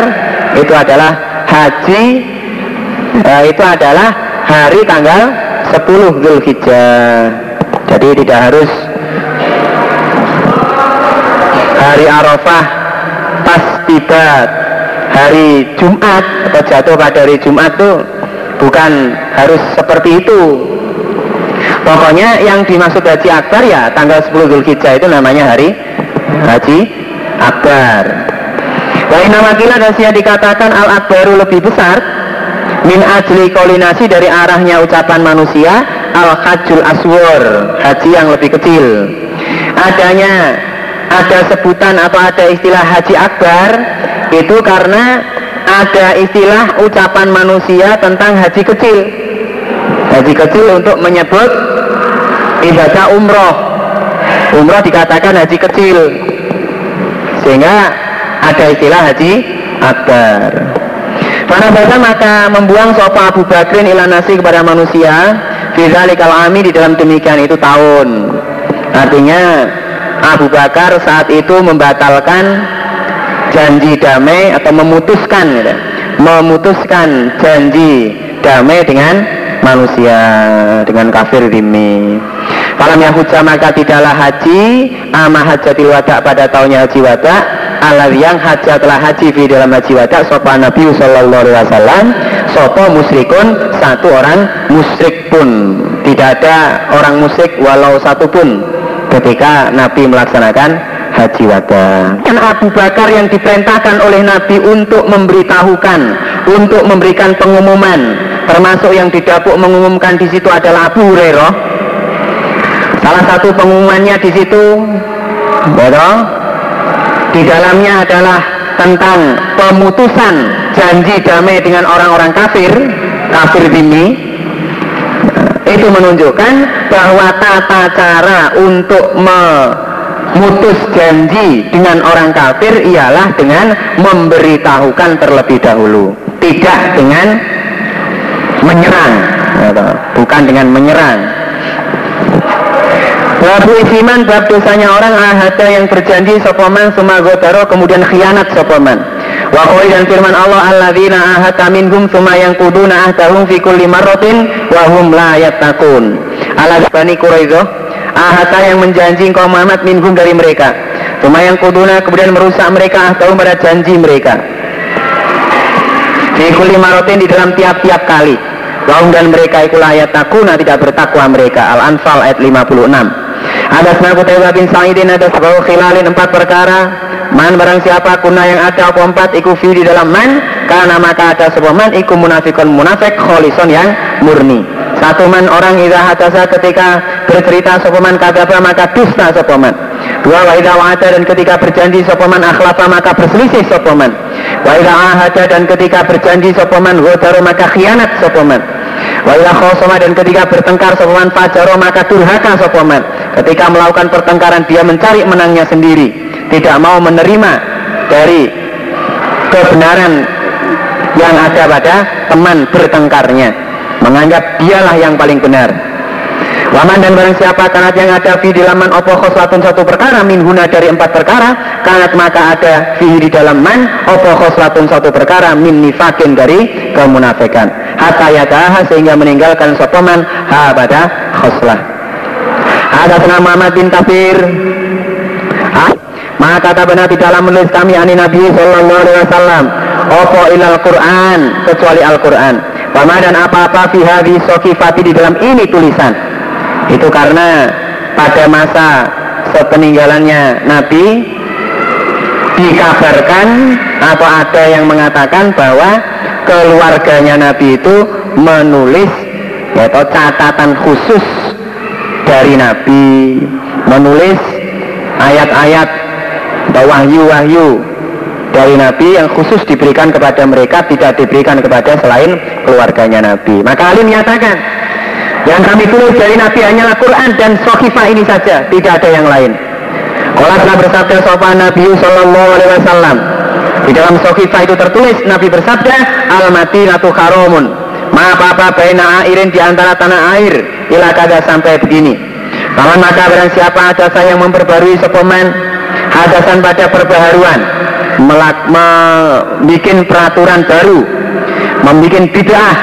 [SPEAKER 1] itu adalah haji eh, itu adalah hari tanggal 10 Zulhijjah. Jadi tidak harus hari Arafah pas tiba. Hari Jumat atau jatuh pada hari Jumat tuh bukan harus seperti itu. Pokoknya yang dimaksud haji akbar ya tanggal 10 Zulhijjah itu namanya hari haji akbar. Lain nama kila dan dikatakan al akbaru lebih besar min ajli kolinasi dari arahnya ucapan manusia al hajjul aswar haji yang lebih kecil. Adanya ada sebutan atau ada istilah haji akbar itu karena ada istilah ucapan manusia tentang haji kecil. Haji kecil untuk menyebut ibadah umroh. Umroh dikatakan haji kecil. Sehingga ada istilah haji akbar Mana baca maka membuang sopa Abu Bakrin ila nasi kepada manusia Fizali ami di dalam demikian itu tahun Artinya Abu Bakar saat itu membatalkan janji damai atau memutuskan gitu. memutuskan janji damai dengan manusia dengan kafir dimi Falam Yahuja maka tidaklah haji ama hajatil wada pada tahunnya haji wada Allah yang haji telah haji di dalam haji wada sopa Nabi Sallallahu Alaihi Wasallam sopo musyrikun satu orang musyrik pun tidak ada orang musyrik walau satu pun ketika Nabi melaksanakan haji wada. Kan Abu Bakar yang diperintahkan oleh Nabi untuk memberitahukan, untuk memberikan pengumuman, termasuk yang didapuk mengumumkan di situ adalah Abu Hurairah Salah satu pengumumannya di situ, betul? Di dalamnya adalah tentang pemutusan janji damai dengan orang-orang kafir, kafir dini. Itu menunjukkan bahwa tata cara untuk memutus janji dengan orang kafir ialah dengan memberitahukan terlebih dahulu, tidak dengan menyerang, bukan dengan menyerang. Babu isiman bab dosanya orang ahada yang berjanji sopoman sumagotaro kemudian khianat sopoman. Wa dan firman Allah alladzina ahata minhum suma yang kuduna ahdahum fi kulli marratin wa hum la yattaqun. Ala bani Quraidah ahata yang menjanji engkau Muhammad minhum dari mereka. Suma yang kuduna kemudian merusak mereka ahdahum pada janji mereka. Fi kulli marratin di dalam tiap-tiap kali. Wahum dan mereka ikulah ayat takuna tidak bertakwa mereka Al-Anfal ayat 56 ada senaku Qutaibah bin Sa'idin ada sebab khilalin empat perkara. Man barang siapa kuna yang ada apa empat iku fi di dalam man. Karena maka ada sebuah man iku munafikun munafik kholison yang murni. Satu man orang idha hadasa ketika bercerita sopaman kadaba maka dusta sopaman Dua wa idha wa'ada dan ketika berjanji sopaman akhlafa maka berselisih sopaman Wa idha ahada dan ketika berjanji sopaman Godaru maka khianat sopaman Wa idha khosoma dan ketika bertengkar sopaman fajaro maka durhaka sopaman Ketika melakukan pertengkaran dia mencari menangnya sendiri, tidak mau menerima dari kebenaran yang ada pada teman bertengkarnya, menganggap dialah yang paling benar. Waman dan barang siapa kanat yang ada fi di laman opo khoslatun satu perkara min huna dari empat perkara kanat maka ada fi di dalam man opo khoslatun satu perkara min nifakin dari kemunafikan. Hatta sehingga meninggalkan sopaman ha pada khoslah ada Muhammad bin Kafir. Maka kata benar di dalam menulis kami ani Nabi Sallallahu Alaihi Wasallam opo ilal Quran kecuali Al Quran Pama dan apa-apa fi hadhi sokifati di dalam ini tulisan. Itu karena pada masa sepeninggalannya Nabi dikabarkan atau ada yang mengatakan bahwa keluarganya Nabi itu menulis yaitu catatan khusus dari Nabi menulis ayat-ayat atau wahyu-wahyu dari Nabi yang khusus diberikan kepada mereka tidak diberikan kepada selain keluarganya Nabi. Maka Ali menyatakan yang kami tulis dari Nabi hanyalah Quran dan Sohifah ini saja, tidak ada yang lain. Kalau telah bersabda sopan Nabi Sallallahu Alaihi Wasallam di dalam Sohifah itu tertulis Nabi bersabda Al Madinatu Haromun Maaf apa baina airin di antara tanah air Ila kada sampai begini. Paman maka barang siapa ada saya yang memperbarui sepeman Hadasan pada perbaharuan Melak, membuat peraturan baru Membuat bid'ah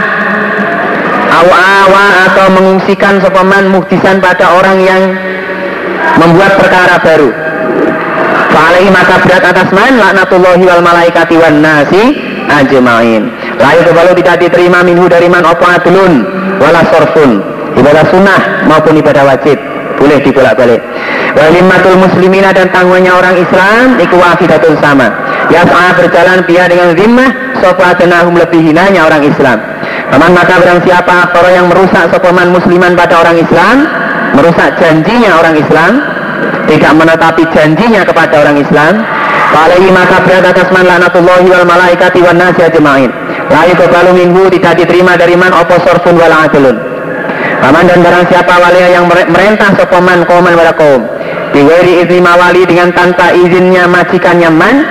[SPEAKER 1] awa-awa atau mengungsikan sopaman muhdisan pada orang yang membuat perkara baru. Fa'alaihi maka berat atas man laknatullahi wal malaikati wan nasi ajma'in. Layu kebalu tidak diterima minhu dari man opo adlun wala sorfun Ibadah sunnah maupun ibadah wajib. Boleh dibolak-balik. Walimatul muslimina dan tanggungannya orang Islam Iku wafidatun sama. Yas'a berjalan pihak dengan zimmah Sofa tenahum lebih hinanya orang Islam. Paman maka barang siapa orang yang merusak sopaman musliman pada orang Islam Merusak janjinya orang Islam Tidak menetapi janjinya kepada orang Islam Falehi maka berat atas man laknatullahi wal malaikati wan nasi ajma'in. Layu kebalu minggu tidak diterima dari man opo sorfun wal adlun Paman dan barang siapa wali yang merentah sopaman kauman pada kaum? Biwiri izni mawali dengan tanpa izinnya majikannya man.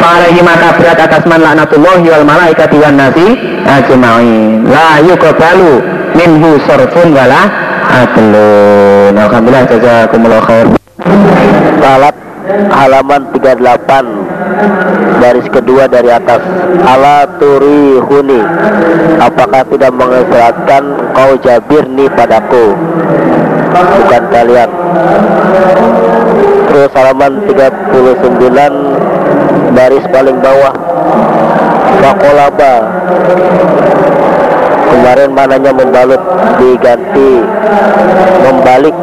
[SPEAKER 1] Fa'alaihi maka berat atas man laknatullahi wal malaikati wan nasi ajma'in. La yuqbalu minhu sorfun wala adlun Alhamdulillah jazakumullah khair.
[SPEAKER 2] Salat halaman 38 baris kedua dari atas. Ala turi huni apakah tidak mengisyaratkan kau jabir nih padaku? Bukan kalian. Terus halaman 39 baris paling bawah. Fakolaba. Kemarin mananya membalut diganti membalik